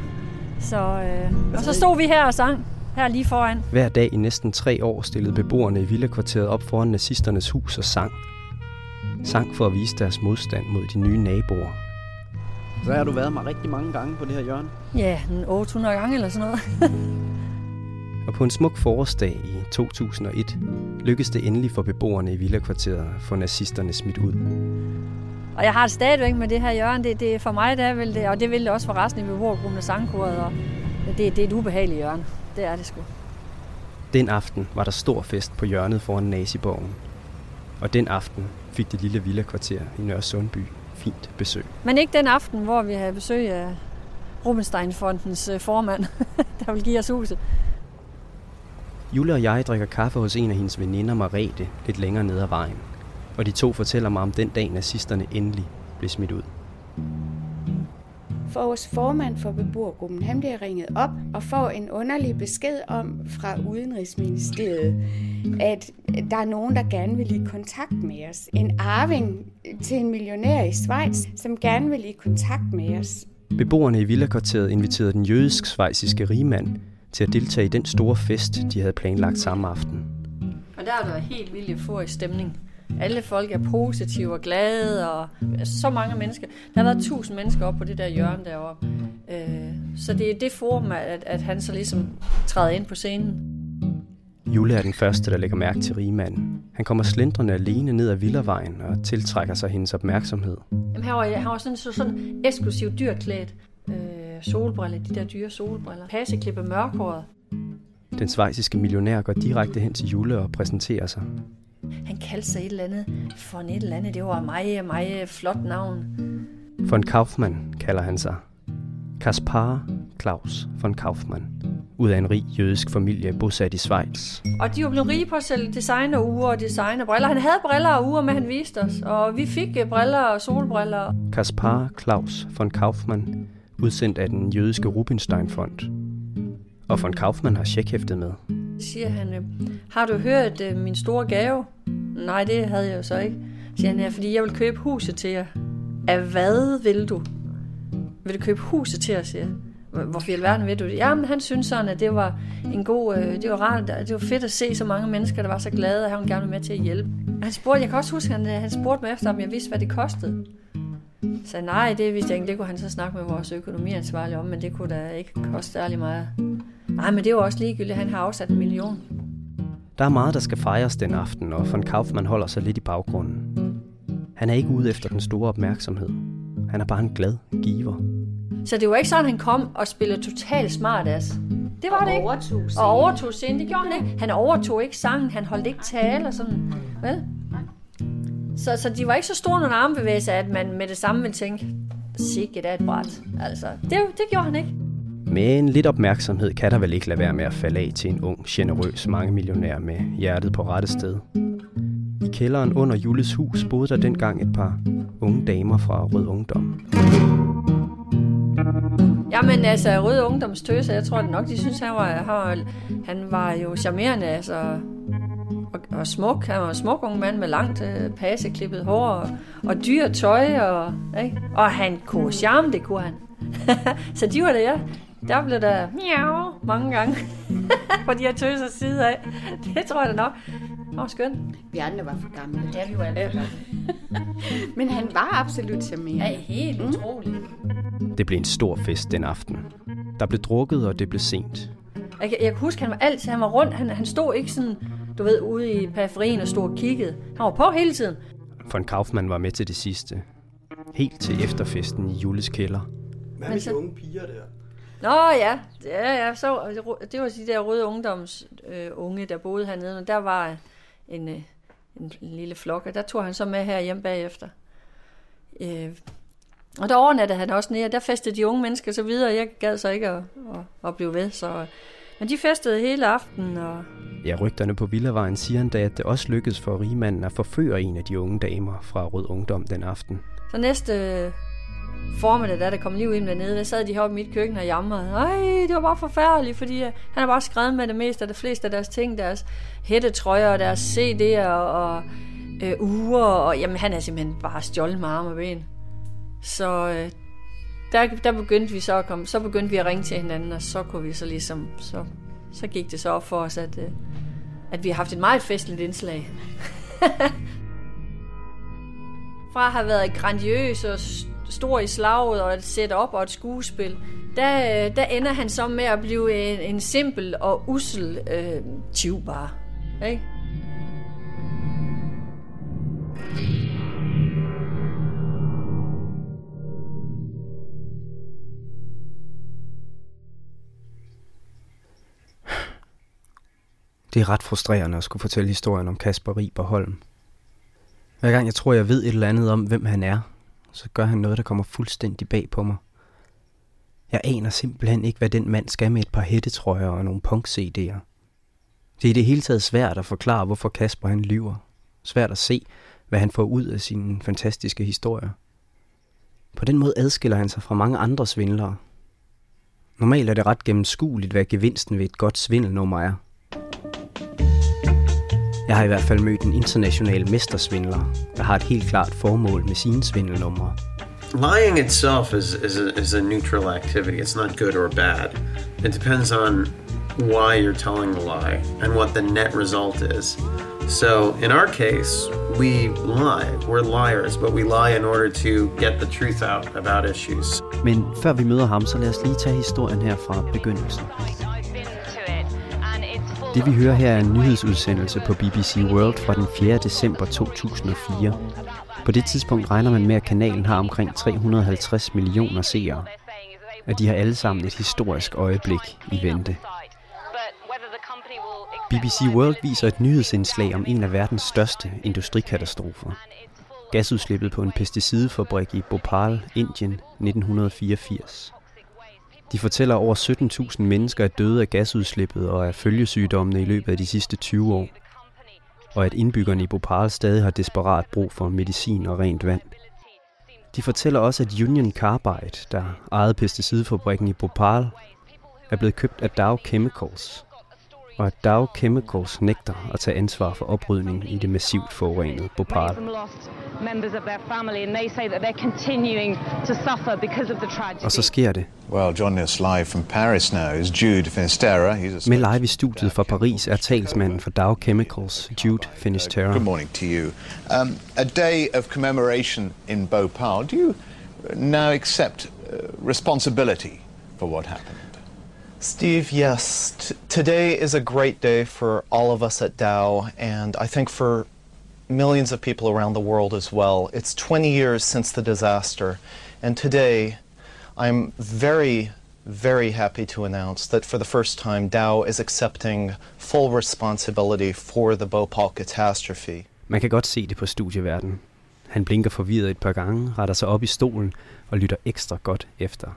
Så, øh, og så stod vi her og sang, her lige foran. Hver dag i næsten tre år stillede beboerne i villakvarteret op foran nazisternes hus og sang. Sang for at vise deres modstand mod de nye naboer. Så har du været mig rigtig mange gange på det her hjørne. Ja, en 800 gange eller sådan noget. Og på en smuk forårsdag i 2001 lykkedes det endelig for beboerne i villakvarteret at få nazisterne smidt ud. Og jeg har det stadigvæk med det her hjørne. Det, det, for mig der vil det, og det vil det også for resten af beboergruppen af sangkoret. Og det, det er et ubehageligt hjørne. Det er det sgu. Den aften var der stor fest på hjørnet foran naziborgen. Og den aften fik det lille villakvarter i Nørre Sundby fint besøg. Men ikke den aften, hvor vi havde besøg af Rubenstein-fondens øh, formand, der vil give os huset. Jule og jeg drikker kaffe hos en af hendes veninder, Marete, lidt længere ned ad vejen. Og de to fortæller mig om den dag, nazisterne endelig blev smidt ud. For vores formand for beboergruppen, han bliver ringet op og får en underlig besked om fra Udenrigsministeriet, at der er nogen, der gerne vil i kontakt med os. En arving til en millionær i Schweiz, som gerne vil i kontakt med os. Beboerne i villakvarteret inviterede den jødisk-svejsiske rigmand til at deltage i den store fest, de havde planlagt samme aften. Og der er der helt vildt euforisk stemning. Alle folk er positive og glade, og altså, så mange mennesker. Der har været tusind mennesker op på det der hjørne deroppe. Øh, så det er det forum, at, at han så ligesom træder ind på scenen. Jule er den første, der lægger mærke til rigmanden. Han kommer slendrende alene ned ad Villavejen og tiltrækker sig hendes opmærksomhed. Jamen, han var, han var sådan, så, sådan eksklusivt dyrklædt. Øh, solbriller, de der dyre solbriller. Passeklippe mørkhåret. Den svejsiske millionær går direkte hen til Jule og præsenterer sig. Han kaldte sig et eller andet for et eller andet. Det var meget, meget flot navn. Von Kaufmann kalder han sig. Kaspar Claus von Kaufmann. Ud af en rig jødisk familie bosat i Schweiz. Og de var blevet rige på at sælge designerure og designerbriller. Han havde briller og uger med, han viste os. Og vi fik øh, briller og solbriller. Kaspar Claus von Kaufmann, udsendt af den jødiske Rubinstein-fond. Og von Kaufmann har checkhæftet med. Siger han, øh, har du hørt øh, min store gave? Nej, det havde jeg jo så ikke. Siger han, ja, fordi jeg vil købe huset til jer. Af hvad vil du? Vil du købe huset til os, siger. Hvorfor i alverden ved du det? Jamen, han synes sådan, at det var en god, øh, det var rart, det var fedt at se så mange mennesker, der var så glade, og han gerne med til at hjælpe. Han spurgte, jeg kan også huske, at han, han spurgte mig efter, om jeg vidste, hvad det kostede. Så nej, det vidste jeg ikke. Det kunne han så snakke med vores økonomiansvarlige om, men det kunne da ikke koste særlig meget. Nej, men det var også ligegyldigt. Han har afsat en million. Der er meget, der skal fejres den aften, og von Kaufmann holder sig lidt i baggrunden. Han er ikke ude efter den store opmærksomhed. Han er bare en glad giver. Så det var ikke sådan, han kom og spillede totalt smart ass. Det var Og det ikke. overtog scenen. Og overtog scenen. Det gjorde han ikke. Han overtog ikke sangen. Han holdt ikke tale og sådan. Vel? Så, så de var ikke så store nogle armbevægelser, at man med det samme ville tænke, sikkert er et bræt. Altså, det, det gjorde han ikke. Men lidt opmærksomhed kan der vel ikke lade være med at falde af til en ung, generøs mangemillionær med hjertet på rette sted. I kælderen under Julles hus boede der dengang et par unge damer fra Rød Ungdom. Jamen altså, Ungdoms tøse. jeg tror det nok, de synes, han var, han var, han var jo charmerende, altså, og, og smuk. Han var en smuk ung mand med langt øh, passeklippet hår og, og dyr tøj, og, ikke? og han kunne charme, det kunne han. så de var det, ja. Der blev der miau mange gange på de her tøser side af. Det tror jeg da nok. Det var skønt. Vi andre var for gamle. Ja, vi var alle for. Men han var absolut charmerende. Ja, helt mm. utroligt. Det blev en stor fest den aften. Der blev drukket, og det blev sent. Jeg, jeg kan huske, han var altid, han var rundt, han, han stod ikke sådan, du ved, ude i periferien og stod og kiggede. Han var på hele tiden. Von Kaufmann var med til det sidste. Helt til efterfesten i Julles kælder. Hvad med de unge piger der? Nå ja, ja, ja så, det var de der røde ungdoms øh, unge, der boede hernede, og der var en, øh, en, en lille flok, og der tog han så med her hjem bagefter. Øh, og der overnattede han også nede, og der festede de unge mennesker så videre, jeg gad så ikke at, at, at blive ved, så... Men de festede hele aftenen, og Ja, rygterne på Villavejen siger endda, at det også lykkedes for rigmanden at forføre en af de unge damer fra Rød Ungdom den aften. så næste formiddag, da der kom liv ind dernede, der sad de heroppe i mit køkken og jamrede. Ej, det var bare forfærdeligt, fordi øh, han har bare skrevet med det meste af det fleste af deres ting, deres hættetrøjer og deres CD'er og øh, uger, og jamen han er simpelthen bare stjålet med arme og ben. Så øh, der, der begyndte vi så at komme, så begyndte vi at ringe til hinanden, og så kunne vi så ligesom, så, så gik det så op for os, at, øh, at vi har haft et meget festligt indslag. Fra at have været grandiøs og st- stor i slaget og et setup og et skuespil, der, øh, der ender han så med at blive en, en simpel og usel øh, tyv bare. Ikke? Det er ret frustrerende at skulle fortælle historien om Kasper Riberholm. Hver gang jeg tror, jeg ved et eller andet om, hvem han er, så gør han noget, der kommer fuldstændig bag på mig. Jeg aner simpelthen ikke, hvad den mand skal med et par hættetrøjer og nogle punk-CD'er. Det er i det hele taget svært at forklare, hvorfor Kasper han lyver. Svært at se, hvad han får ud af sine fantastiske historier. På den måde adskiller han sig fra mange andre svindlere. Normalt er det ret gennemskueligt, hvad gevinsten ved et godt svindelnummer er. Jeg har i hvert fald mødt en international mestersvindler, der har et helt klart formål med sine svindelnumre. Lying itself is, is, a, is a neutral activity. It's not good or bad. It depends on why you're telling the lie and what the net result is. So in our case, we lie. We're liars, but we lie in order to get the truth out about issues. Men før vi møder ham, så lad os lige tage historien her fra begyndelsen. Det vi hører her er en nyhedsudsendelse på BBC World fra den 4. december 2004. På det tidspunkt regner man med, at kanalen har omkring 350 millioner seere. At de har alle sammen et historisk øjeblik i vente. BBC World viser et nyhedsindslag om en af verdens største industrikatastrofer. Gasudslippet på en pesticidefabrik i Bhopal, Indien, 1984. De fortæller, at over 17.000 mennesker er døde af gasudslippet og af følgesygdommene i løbet af de sidste 20 år. Og at indbyggerne i Bhopal stadig har desperat brug for medicin og rent vand. De fortæller også, at Union Carbide, der ejede pesticidfabrikken i Bhopal, er blevet købt af Dow Chemicals, og at Dow Chemicals nægter at tage ansvar for oprydning i det massivt forurenede Bhopal. Og så sker det. Well, joining us live from Paris now is Jude Finisterra. He's a Med live i studiet fra Paris er talsmanden for Dow Chemicals, Jude Finisterra. Good morning to you. Um, a day of commemoration in Bhopal. Do you now accept uh, responsibility for what happened? Steve, yes. T- today is a great day for all of us at Dow, and I think for millions of people around the world as well. It's 20 years since the disaster, and today I'm very, very happy to announce that for the first time, Dow is accepting full responsibility for the Bhopal catastrophe. Man kan godt se det på studieverden. Han blinker forvirret et par gange, retter sig op i stolen og lytter ekstra godt efter.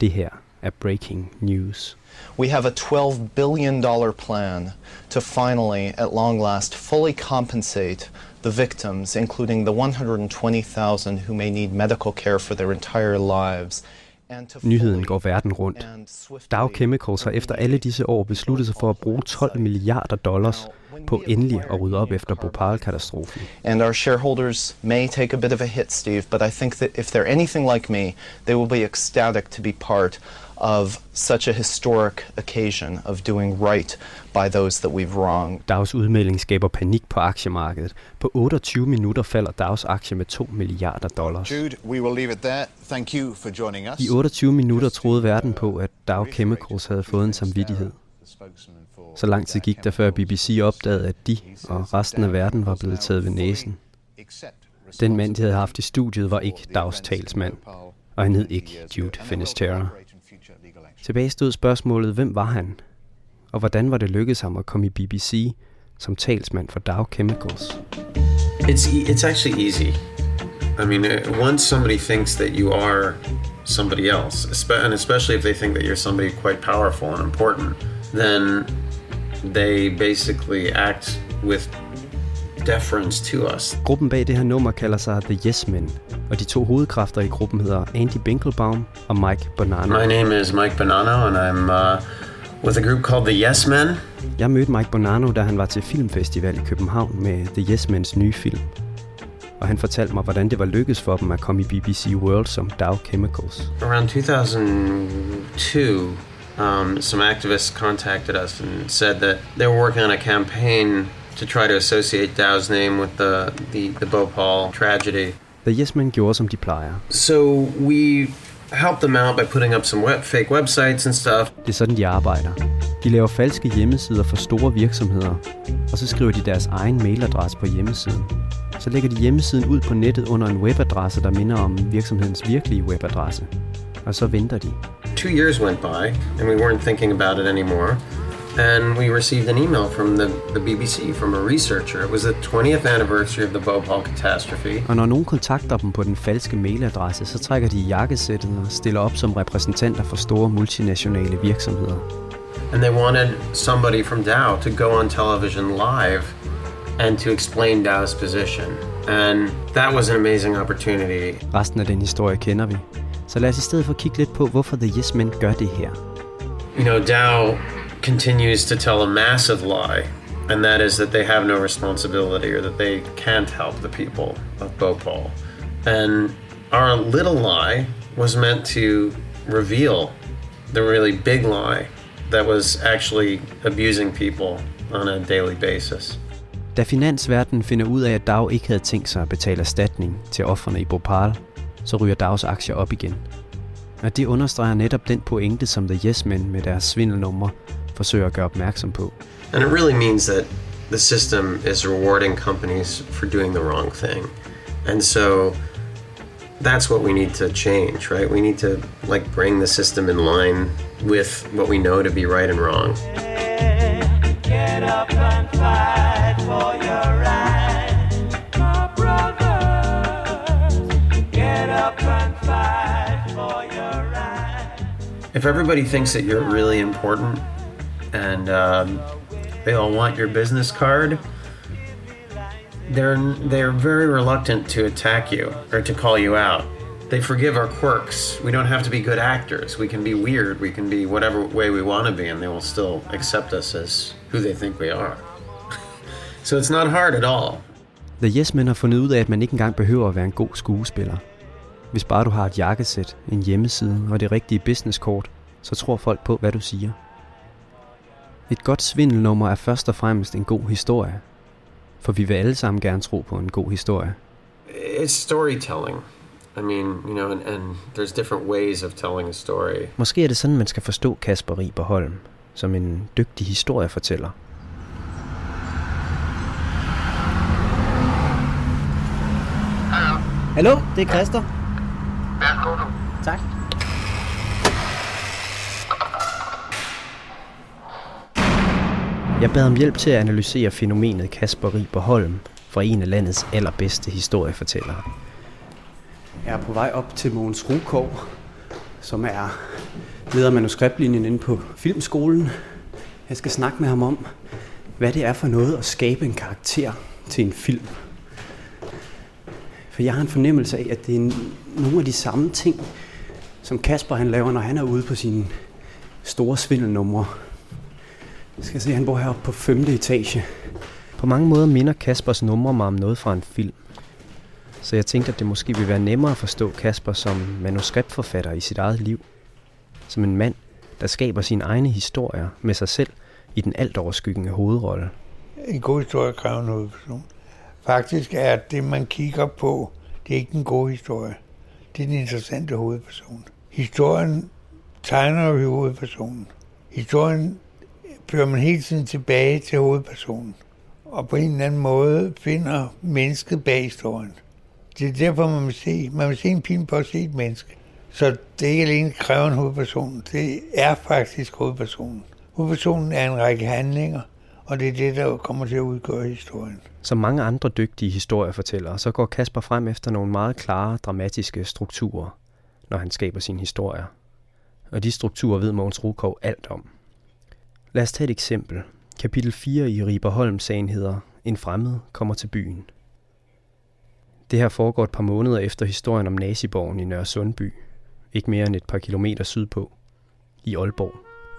Det her af breaking news. We have a $12 billion plan to finally, at long last, fully compensate the victims, including the 120,000 who may need medical care for their entire lives. Nyheden går verden rundt. Dow Chemicals har efter alle disse år besluttet sig for at bruge 12 milliarder dollars på endelig at rydde op efter Bhopal-katastrofen. And our shareholders may take a bit of a hit, Steve, but I think that if they're anything like me, they will be ecstatic to be part of such a historic occasion of doing right by those that we've wronged. Dows udmelding skaber panik på aktiemarkedet. På 28 minutter falder Dows aktie med 2 milliarder dollars. Jude, we will leave it there. Thank you for joining us. I 28 minutter troede verden på, at Dow Chemicals havde fået en samvittighed. Så lang tid gik der før BBC opdagede, at de og resten af verden var blevet taget ved næsen. Den mand, de havde haft i studiet, var ikke Dows talsmand, og han hed ikke Jude Finisterra. Tilbage stod spørgsmålet, hvem var han? Og hvordan var det lykkedes ham at komme i BBC som talsmand for Dow Chemicals? It's it's actually easy. I mean, uh, once somebody thinks that you are somebody else, and especially if they think that you're somebody quite powerful and important, then they basically act with deference to us. Gruppen bag det her nummer kalder sig The Yes Men, og de to hovedkræfter i gruppen hedder Andy Binkelbaum og Mike Bonanno. My name is Mike Bonanno, and I'm uh, with a group called the Yes Men. Jeg mødte Mike Bonanno, da han var til filmfestival i København med The Yes Men's nye film. Og han fortalte mig, hvordan det var lykkedes for dem at komme i BBC World som Dow Chemicals. Around 2002, um, some activists contacted us and said that they were working on a campaign to try to associate Dow's name with the, the, the Bhopal tragedy. The Yes Men gjorde, som de plejer. So we helped them out by putting up some web, fake websites and stuff. Det er sådan, de arbejder. De laver falske hjemmesider for store virksomheder, og så skriver de deres egen mailadresse på hjemmesiden. Så lægger de hjemmesiden ud på nettet under en webadresse, der minder om virksomhedens virkelige webadresse. Og så venter de. Two years went by, and we weren't thinking about it anymore. And we received an email from the, the BBC from a researcher. It was the 20th anniversary of the Bhopal catastrophe. Og når nogen kontakter dem på den falske mailadresse, så trækker de jakkesættet og stiller op som repræsentanter for store multinationale virksomheder. And they wanted somebody from Dow to go on television live and to explain Dow's position. And that was an amazing opportunity. Resten af den historie kender vi. Så lad os i stedet for kigge lidt på, hvorfor The Yes Men gør det her. You know, Dow continues to tell a massive lie, and that is that they have no responsibility or that they can't help the people of Bhopal. And our little lie was meant to reveal the really big lie that was actually abusing people on a daily basis. Da finansverdenen finder ud af, at Dow ikke havde tænkt sig at betale erstatning til offerne i Bhopal, så ryger Dows aktier op igen. Og det understreger netop den pointe, som The Yes Men med deres svindelnumre forsøger at gøre opmærksom på. And it really means that the system is rewarding companies for doing the wrong thing. And so that's what we need to change, right? We need to like bring the system in line with what we know to be right and wrong. If everybody thinks that you're really important and um, they all want your business card, they're they're very reluctant to attack you or to call you out. They forgive our quirks. We don't have to be good actors. We can be weird. We can be whatever way we want to be, and they will still accept us as who they think we are. so it's not hard at all. The Yes Men har fundet ud af, at man ikke engang behøver at være en god skuespiller. Hvis bare du har et jakkesæt, en hjemmeside og det rigtige businesskort, så tror folk på, hvad du siger. Et godt svindelnummer er først og fremmest en god historie. For vi vil alle sammen gerne tro på en god historie. It's storytelling. I mean, you know, and, and there's different ways of telling a story. Måske er det sådan, man skal forstå Kasper Riberholm, som en dygtig historiefortæller. Hallo, det er Christer. Værsgo du. Tak. Jeg bad om hjælp til at analysere fænomenet Kasper Riberholm fra en af landets allerbedste historiefortællere. Jeg er på vej op til Mogens Rukov, som er leder manuskriptlinjen inde på filmskolen. Jeg skal snakke med ham om, hvad det er for noget at skabe en karakter til en film. For jeg har en fornemmelse af, at det er nogle af de samme ting, som Kasper han laver, når han er ude på sine store svindelnumre. Jeg skal se, han bor heroppe på femte etage. På mange måder minder Kaspers numre mig om noget fra en film. Så jeg tænkte, at det måske ville være nemmere at forstå Kasper som manuskriptforfatter i sit eget liv. Som en mand, der skaber sine egne historier med sig selv i den alt overskyggende hovedrolle. En god historie kræver en hovedperson. Faktisk er det, man kigger på, det er ikke den gode historie. Det er den interessante hovedperson. Historien tegner jo hovedpersonen. Historien fører man hele tiden tilbage til hovedpersonen. Og på en eller anden måde finder mennesket bag historien. Det er derfor, man vil se, man vil se en film på at se et menneske. Så det er ikke alene kræver en hovedperson, det er faktisk hovedpersonen. Hovedpersonen er en række handlinger, og det er det, der kommer til at udgøre historien. Som mange andre dygtige historiefortællere, så går Kasper frem efter nogle meget klare, dramatiske strukturer, når han skaber sine historier. Og de strukturer ved Mogens Rukov alt om. Lad os tage et eksempel. Kapitel 4 i Riberholm-sagen hedder En fremmed kommer til byen. Det her foregår et par måneder efter historien om Naziborgen i Nørre Sundby, ikke mere end et par kilometer sydpå, i Aalborg.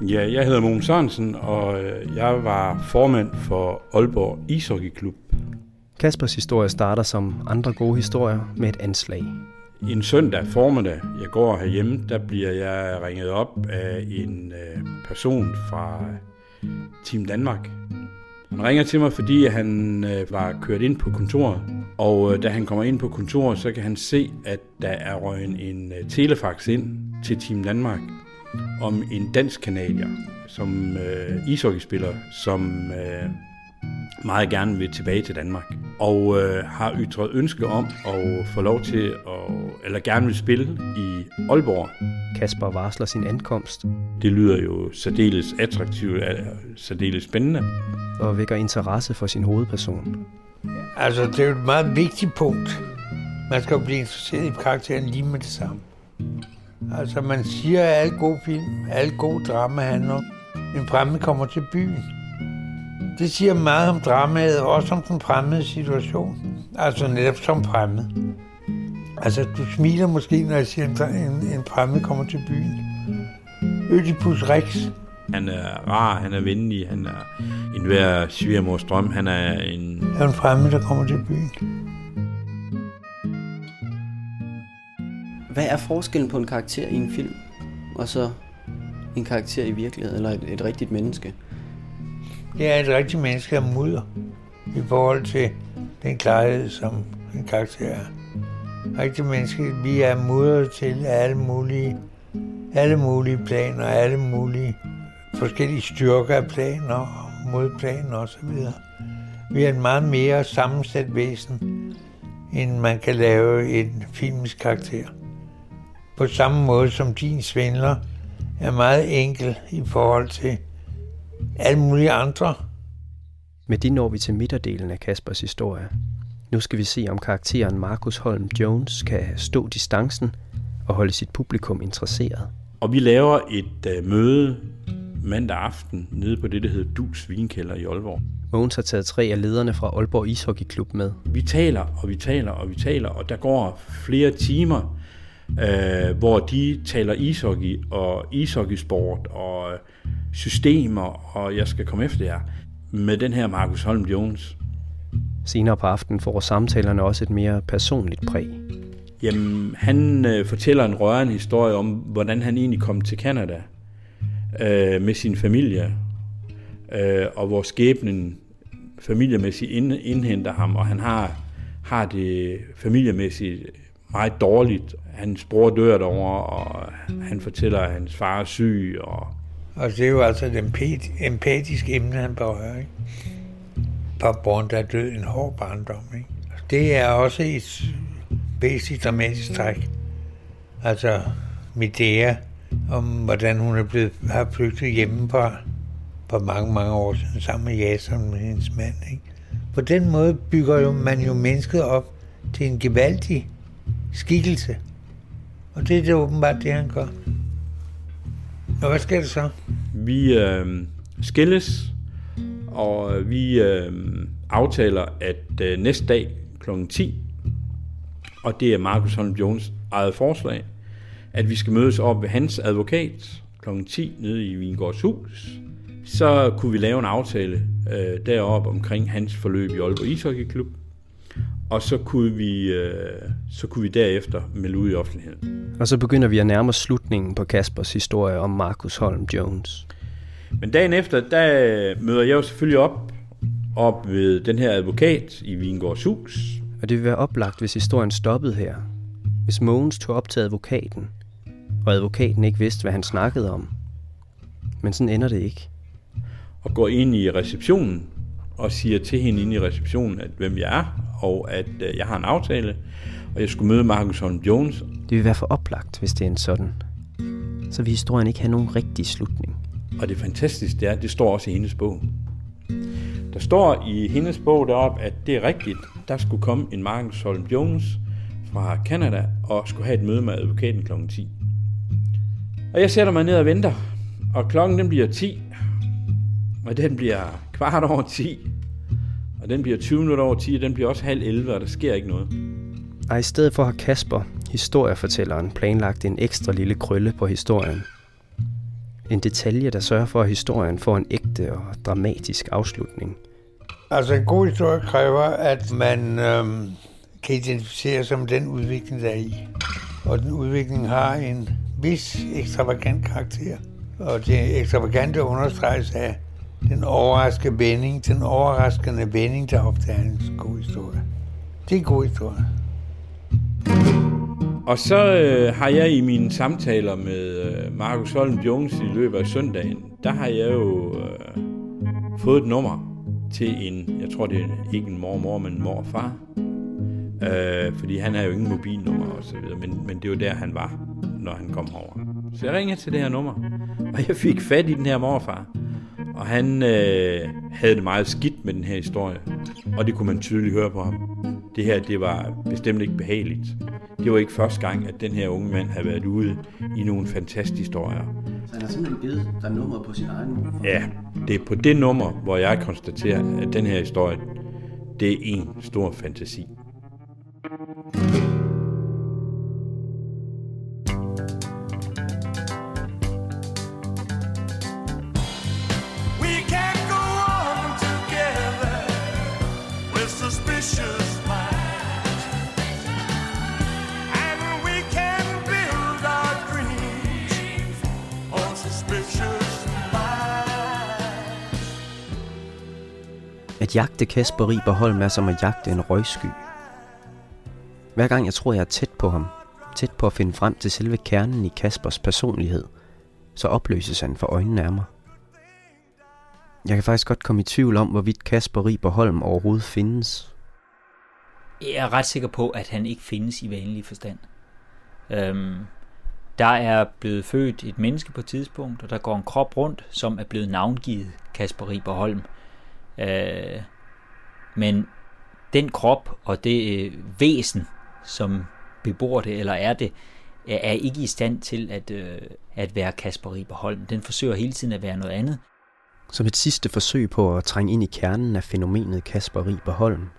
Ja, jeg hedder Mogens Sørensen, og øh, jeg var formand for Aalborg Ishockeyklub. Kaspers historie starter som andre gode historier med et anslag. En søndag formiddag, jeg går herhjemme, der bliver jeg ringet op af en øh, person fra øh, Team Danmark. Han ringer til mig, fordi han øh, var kørt ind på kontoret, og da han kommer ind på kontoret, så kan han se, at der er røgen en telefax ind til Team Danmark om en dansk kanadier, som øh, ishockeyspiller, som øh, meget gerne vil tilbage til Danmark. Og øh, har ytret ønske om at få lov til at, eller gerne vil spille i Aalborg. Kasper varsler sin ankomst. Det lyder jo særdeles attraktivt, særdeles spændende. Og vækker interesse for sin hovedperson. Altså, det er jo et meget vigtigt punkt. Man skal jo blive interesseret i karakteren lige med det samme. Altså, man siger, at alle gode film, alle gode drama handler om, en fremme kommer til byen. Det siger meget om dramaet, og også om den fremmede situation. Altså netop som fremmed. Altså, du smiler måske, når jeg siger, at en, en fremmed kommer til byen. Ødipus Rex. Han er rar, han er venlig, han er en hver svigermors drøm, han er en... Han er en fremmed, der kommer til byen. Hvad er forskellen på en karakter i en film, og så en karakter i virkeligheden, eller et, et rigtigt menneske? Det er et rigtigt menneske, der mudder i forhold til den klarhed, som en karakter er. Rigtige menneske, vi er mudder til alle mulige, alle mulige planer, alle mulige forskellige styrker af planer, modplaner osv. Vi er en meget mere sammensat væsen, end man kan lave en filmisk karakter. På samme måde som din svindler er meget enkel i forhold til alle mulige andre. Med det når vi til midterdelen af Kaspers historie. Nu skal vi se, om karakteren Markus Holm Jones kan stå distancen og holde sit publikum interesseret. Og vi laver et uh, møde mandag aften nede på det, der hedder Dus Vinkælder i Aalborg. Mogens har taget tre af lederne fra Aalborg Ishockeyklub med. Vi taler, og vi taler, og vi taler, og der går flere timer, øh, hvor de taler ishockey og ishockeysport og systemer, og jeg skal komme efter jer, med den her Markus Holm Jones. Senere på aftenen får samtalerne også et mere personligt præg. Jamen, han øh, fortæller en rørende historie om, hvordan han egentlig kom til Kanada øh, med sin familie, øh, og hvor skæbnen familiemæssigt ind, indhenter ham, og han har, har det familiemæssigt meget dårligt. Hans bror dør derovre, og han fortæller, at hans far er syg, og og det er jo altså et empatisk emne, han berører. Ikke? Papborn, der er død en hård barndom. Ikke? Det er også et væsentligt dramatisk træk. Altså Medea, om hvordan hun er blevet, har flygtet hjemmefra for mange, mange år siden, sammen med Jason med hendes mand. Ikke? På den måde bygger jo man jo mennesket op til en gevaldig skikkelse. Og det er det åbenbart det, han gør. Og hvad sker der så? Vi øh, skilles, og vi øh, aftaler, at øh, næste dag kl. 10, og det er Markus Holm Jones eget forslag, at vi skal mødes op ved hans advokat kl. 10 nede i Vingårds hus. Så kunne vi lave en aftale øh, deroppe omkring hans forløb i Aalborg Ishockeyklub. Og så kunne, vi, øh, så kunne vi derefter melde ud i offentligheden. Og så begynder vi at nærme os slutningen på Kaspers historie om Markus Holm Jones. Men dagen efter, der møder jeg jo selvfølgelig op, op ved den her advokat i Vingårds hus. Og det vil være oplagt, hvis historien stoppede her. Hvis Mogens tog op til advokaten, og advokaten ikke vidste, hvad han snakkede om. Men sådan ender det ikke. Og går ind i receptionen og siger til hende inde i receptionen, at hvem jeg er, og at øh, jeg har en aftale, og jeg skulle møde Marcus Holm Jones. Det vil være for oplagt, hvis det er en sådan. Så vil historien ikke have nogen rigtig slutning. Og det fantastiske det er, det står også i hendes bog. Der står i hendes bog deroppe, at det er rigtigt. Der skulle komme en Marcus Holm Jones fra Canada og skulle have et møde med advokaten kl. 10. Og jeg sætter mig ned og venter, og klokken den bliver 10, og den bliver kvart over 10, og den bliver 20 minutter over 10, og den bliver også halv 11, og der sker ikke noget. Og i stedet for har Kasper, historiefortælleren, planlagt en ekstra lille krølle på historien. En detalje, der sørger for, at historien får en ægte og dramatisk afslutning. Altså en god historie kræver, at man øhm, kan identificere sig med den udvikling, der er i. Og den udvikling har en vis ekstravagant karakter. Og det ekstravagante understreges af den overraskende vending, den overraskende vending, der ofte er en god historie. Det er en god historie. Og så øh, har jeg i mine samtaler med øh, Markus Holm Jones i løbet af søndagen, der har jeg jo øh, fået et nummer til en, jeg tror det er ikke en mormor, men en morfar. Øh, fordi han har jo ingen mobilnummer og så videre, men, men det var der, han var, når han kom over. Så jeg ringede til det her nummer, og jeg fik fat i den her morfar. Og han øh, havde det meget skidt med den her historie, og det kunne man tydeligt høre på ham. Det her, det var bestemt ikke behageligt. Det var ikke første gang, at den her unge mand havde været ude i nogle fantastiske historier. Så han har simpelthen givet dig nummer på sin egen nummer? Ja, det er på det nummer, hvor jeg konstaterer, at den her historie, det er en stor fantasi. We At jagte Kasper Riberholm er som at jagte en røgsky. Hver gang jeg tror, jeg er tæt på ham, tæt på at finde frem til selve kernen i Kaspers personlighed, så opløses han for øjnene af mig. Jeg kan faktisk godt komme i tvivl om, hvorvidt Kasper Riberholm overhovedet findes. Jeg er ret sikker på, at han ikke findes i vanlig forstand. Øhm, der er blevet født et menneske på et tidspunkt, og der går en krop rundt, som er blevet navngivet Kasper Riberholm. Øh, men den krop og det øh, væsen, som bebor det eller er det, er, er ikke i stand til at, øh, at være Kasper Riber Holm. Den forsøger hele tiden at være noget andet. Som et sidste forsøg på at trænge ind i kernen af fænomenet Kasper Riber Holm,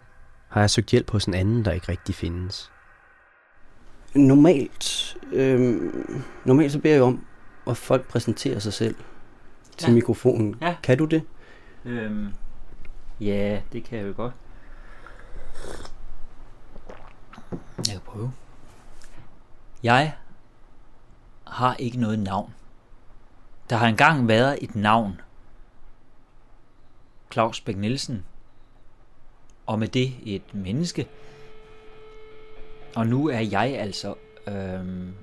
har jeg søgt hjælp hos en anden, der ikke rigtig findes. Normalt, øh, normalt så beder jeg om, at folk præsenterer sig selv til Ja. mikrofonen. Ja. Kan du det? Øhm, ja, det kan jeg jo godt. Jeg kan prøve. Jeg har ikke noget navn. Der har engang været et navn. Claus Bæk Nielsen. Og med det et menneske. Og nu er jeg altså øhm,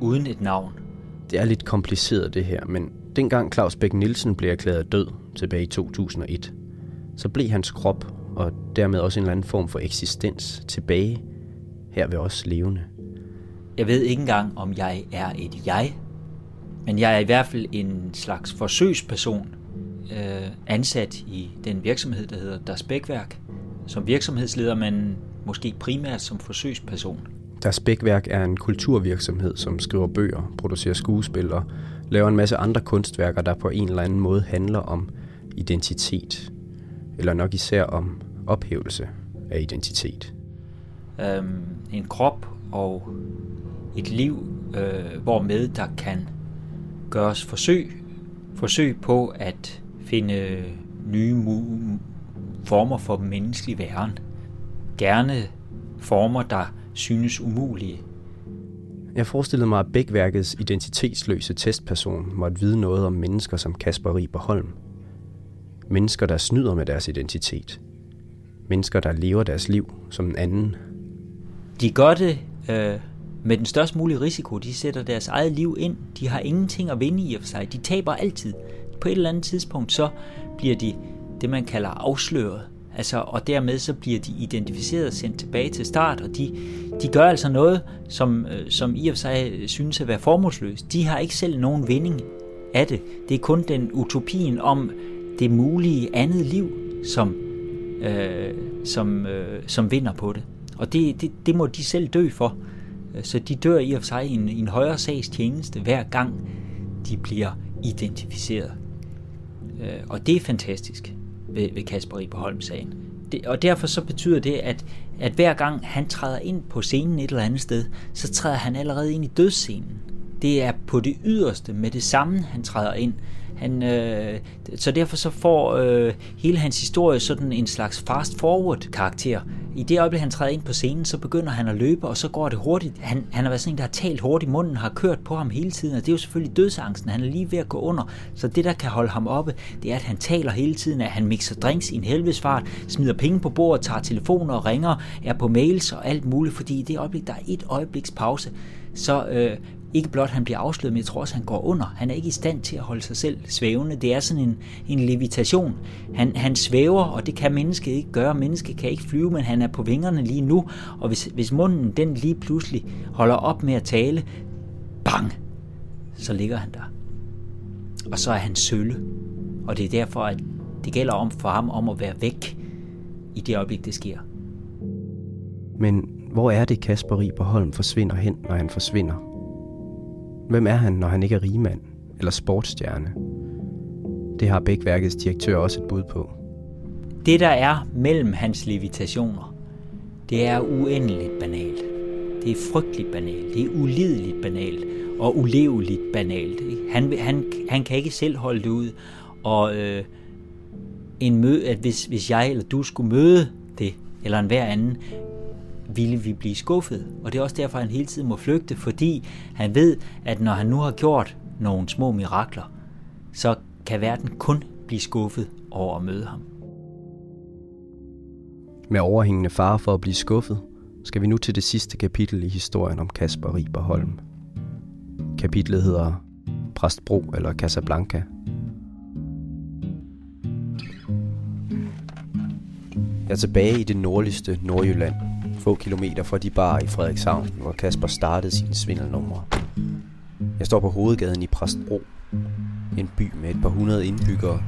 uden et navn. Det er lidt kompliceret det her, men dengang Claus Bæk Nielsen blev erklæret død tilbage i 2001, så blev hans krop og dermed også en eller anden form for eksistens tilbage her ved os levende. Jeg ved ikke engang, om jeg er et jeg, men jeg er i hvert fald en slags forsøgsperson, øh, ansat i den virksomhed, der hedder Das Bækværk, som virksomhedsleder, men måske primært som forsøgsperson. Deres Bækværk er en kulturvirksomhed, som skriver bøger, producerer skuespil og laver en masse andre kunstværker, der på en eller anden måde handler om identitet, eller nok især om ophævelse af identitet. Øhm, en krop og et liv, øh, hvormed der kan gøres forsøg, forsøg på at finde nye mu- former for menneskelig væren. Gerne former, der synes umulige. Jeg forestillede mig, at Bækværkets identitetsløse testperson måtte vide noget om mennesker som Kasper Riber Holm. Mennesker, der snyder med deres identitet. Mennesker, der lever deres liv som en anden. De gør det øh, med den størst mulige risiko. De sætter deres eget liv ind. De har ingenting at vinde i og for sig. De taber altid. På et eller andet tidspunkt, så bliver de det, man kalder afsløret. Altså, og dermed så bliver de identificeret og sendt tilbage til start, og de, de gør altså noget, som, øh, som i og for sig øh, synes at være formålsløst. De har ikke selv nogen vinding af det. Det er kun den utopien om det mulige andet liv, som, øh, som, øh, som vinder på det. Og det, det, det må de selv dø for. Så de dør i og for sig i en, i en højere sags tjeneste, hver gang de bliver identificeret. Øh, og det er fantastisk ved, ved Kasper Riberholm-sagen. Det, og derfor så betyder det, at, at hver gang han træder ind på scenen et eller andet sted, så træder han allerede ind i dødsscenen. Det er på det yderste med det samme, han træder ind. Han, øh, så derfor så får øh, hele hans historie sådan en slags fast-forward karakter. I det øjeblik, han træder ind på scenen, så begynder han at løbe, og så går det hurtigt. Han, han har været sådan en, der har talt hurtigt. i Munden har kørt på ham hele tiden, og det er jo selvfølgelig dødsangsten. Han er lige ved at gå under. Så det, der kan holde ham oppe, det er, at han taler hele tiden, at han mixer drinks i en helvedesfart, smider penge på bordet, tager telefoner og ringer, er på mails og alt muligt, fordi i det øjeblik, der er et øjebliks pause, så øh, ikke blot han bliver afsløret, men jeg tror også, han går under. Han er ikke i stand til at holde sig selv svævende. Det er sådan en, en levitation. Han, han svæver, og det kan mennesket ikke gøre. Mennesket kan ikke flyve, men han er på vingerne lige nu. Og hvis, hvis munden den lige pludselig holder op med at tale, bang, så ligger han der. Og så er han sølle. Og det er derfor, at det gælder om for ham om at være væk i det øjeblik, det sker. Men hvor er det, Kasper Riberholm forsvinder hen, når han forsvinder? Hvem er han, når han ikke er rigmand eller sportsstjerne? Det har Bækværkets direktør også et bud på. Det, der er mellem hans levitationer, det er uendeligt banalt. Det er frygteligt banalt. Det er ulideligt banalt og uleveligt banalt. Ikke? Han, han, han kan ikke selv holde det ud. Og øh, en mø, at hvis, hvis jeg eller du skulle møde det, eller en hver anden, ville vi blive skuffet. Og det er også derfor, han hele tiden må flygte, fordi han ved, at når han nu har gjort nogle små mirakler, så kan verden kun blive skuffet over at møde ham. Med overhængende fare for at blive skuffet, skal vi nu til det sidste kapitel i historien om Kasper Riberholm. Kapitlet hedder Præstbro eller Casablanca. Jeg er tilbage i det nordligste Nordjylland, få kilometer fra de bar i Frederikshavn, hvor Kasper startede sine svindelnumre. Jeg står på hovedgaden i Præstbro, en by med et par hundrede indbyggere,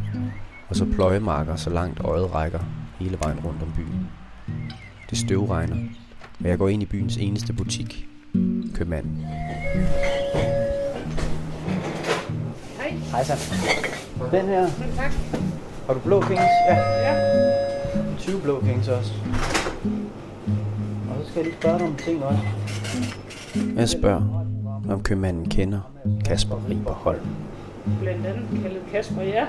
og så pløjemarker så langt øjet rækker hele vejen rundt om byen. Det støvregner, og jeg går ind i byens eneste butik, købmand. Hej. Hej så. Den her. Tak. Har du blå kings? Ja. Ja. 20 blå kings også. Jeg lige spørge dig om ting også. Jeg spørger, om købmanden kender Kasper Riber Holm. Blandt andet kaldet Kasper, ja.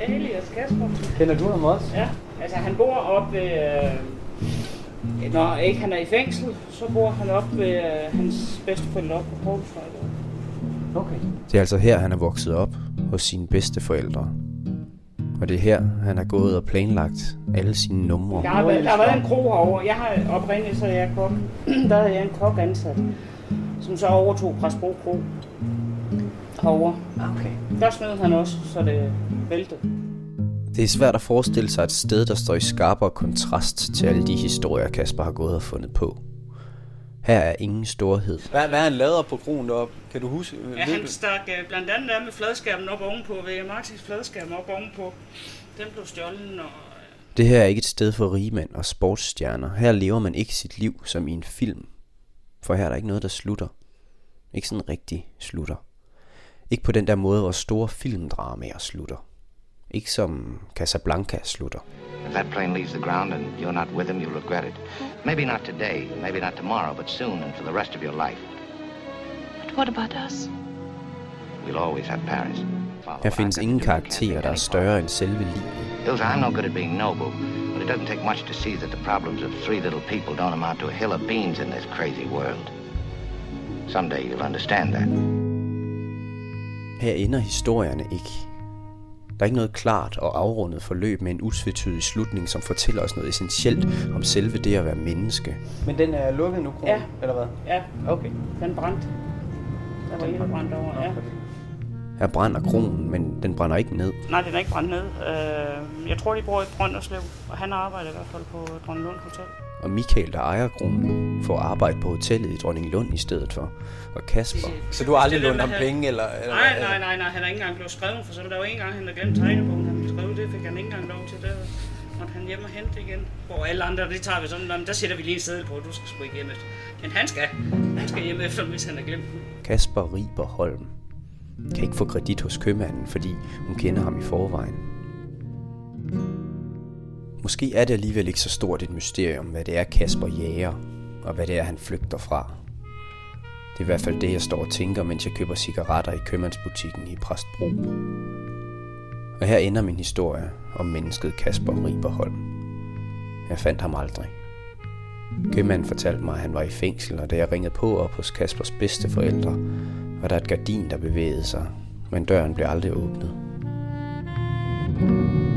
Alias Kasper. Kender du ham også? Ja, altså han bor op ved... Øh, når ikke han er i fængsel, så bor han op ved øh, hans bedsteforældre op på Poulsvej. Okay. Det er altså her, han er vokset op hos sine bedsteforældre. Og det er her, han har gået og planlagt alle sine numre. Der har, været, der har været en kro herovre. Jeg har oprindeligt, så jeg er kok. der havde jeg en kok ansat, som så overtog Præstbro Kro herovre. Okay. Der smed han også, så det væltede. Det er svært at forestille sig et sted, der står i skarpere kontrast til alle de historier, Kasper har gået og fundet på. Her er ingen storhed. Hvad, hvad han lavet på kronen deroppe? Kan du huske? Ja, han stak øh, blandt andet af med fladskærmen op ovenpå, ved Martins fladskærm op ovenpå. Den blev stjålet, og Det her er ikke et sted for rigmænd og sportsstjerner. Her lever man ikke sit liv som i en film. For her er der ikke noget, der slutter. Ikke sådan rigtig slutter. Ikke på den der måde, hvor store filmdramaer slutter. Ikke som Casablanca slutter. If that plane leaves the ground and you're not with them, you'll regret it. Maybe not today, maybe not tomorrow, but soon and for the rest of your life. But what about us? We'll always have Paris. Her findes ingen karakterer, der er større end selve livet. Ilse, I'm no good at being noble, but it doesn't take much to see that the problems of three little people don't amount to a hill of beans in this crazy world. Someday you'll understand that. Her ender historierne ikke. Der er ikke noget klart og afrundet forløb med en utvetydig slutning, som fortæller os noget essentielt om selve det at være menneske. Men den er lukket nu, Ja. eller hvad? Ja, Okay. den brændte. Der var ild brændt over, ja. Her brænder kronen, men den brænder ikke ned. Nej, den er ikke brændt ned. Øh, jeg tror, de bor i Brønderslev, og han arbejder i hvert fald på Dronninglund Hotel. Og Michael, der ejer kronen, får arbejde på hotellet i Dronninglund i stedet for. Og Kasper... Så du har aldrig lånt ham penge, eller? eller Nej, nej, nej, nej, han er ikke engang blevet skrevet, for så der var en gang, han havde glemt tegnebogen, han ville skrive, det fik han ikke engang lov til. Der måtte han hjem og hente igen. Hvor alle andre, det tager vi sådan, "Nå, men der sætter vi lige en seddel på, du skal sgu ikke hjem efter. Men han skal, han skal hjem efter, hvis han har glemt den. Kasper Riber Holm kan ikke få kredit hos købmanden, fordi hun kender ham i forvejen. Måske er det alligevel ikke så stort et mysterium, hvad det er Kasper jager, og hvad det er, han flygter fra. Det er i hvert fald det, jeg står og tænker, mens jeg køber cigaretter i købmandsbutikken i Præstbro. Og her ender min historie om mennesket Kasper Riberholm. Jeg fandt ham aldrig. Købmanden fortalte mig, at han var i fængsel, og da jeg ringede på op hos Kaspers bedste forældre, var der et gardin, der bevægede sig, men døren blev aldrig åbnet. Du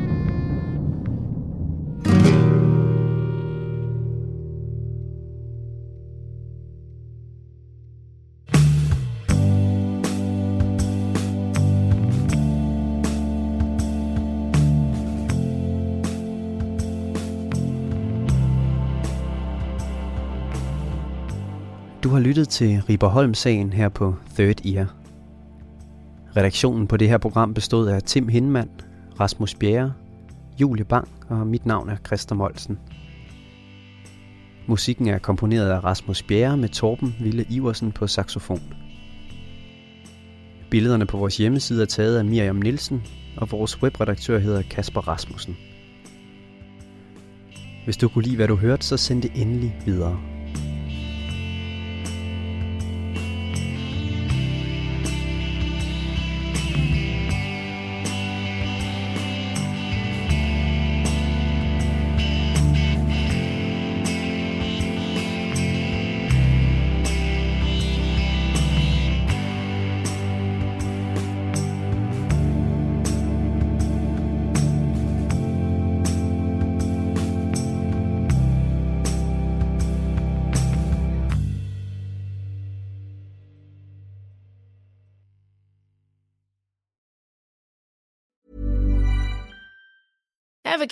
har lyttet til Riberholm-sagen her på Third Ear. Redaktionen på det her program bestod af Tim Hindman, Rasmus Bjerre, Julie Bang og mit navn er Christer Molsen. Musikken er komponeret af Rasmus Bjerre med Torben Ville Iversen på saxofon. Billederne på vores hjemmeside er taget af Miriam Nielsen, og vores webredaktør hedder Kasper Rasmussen. Hvis du kunne lide, hvad du hørte, så send det endelig videre.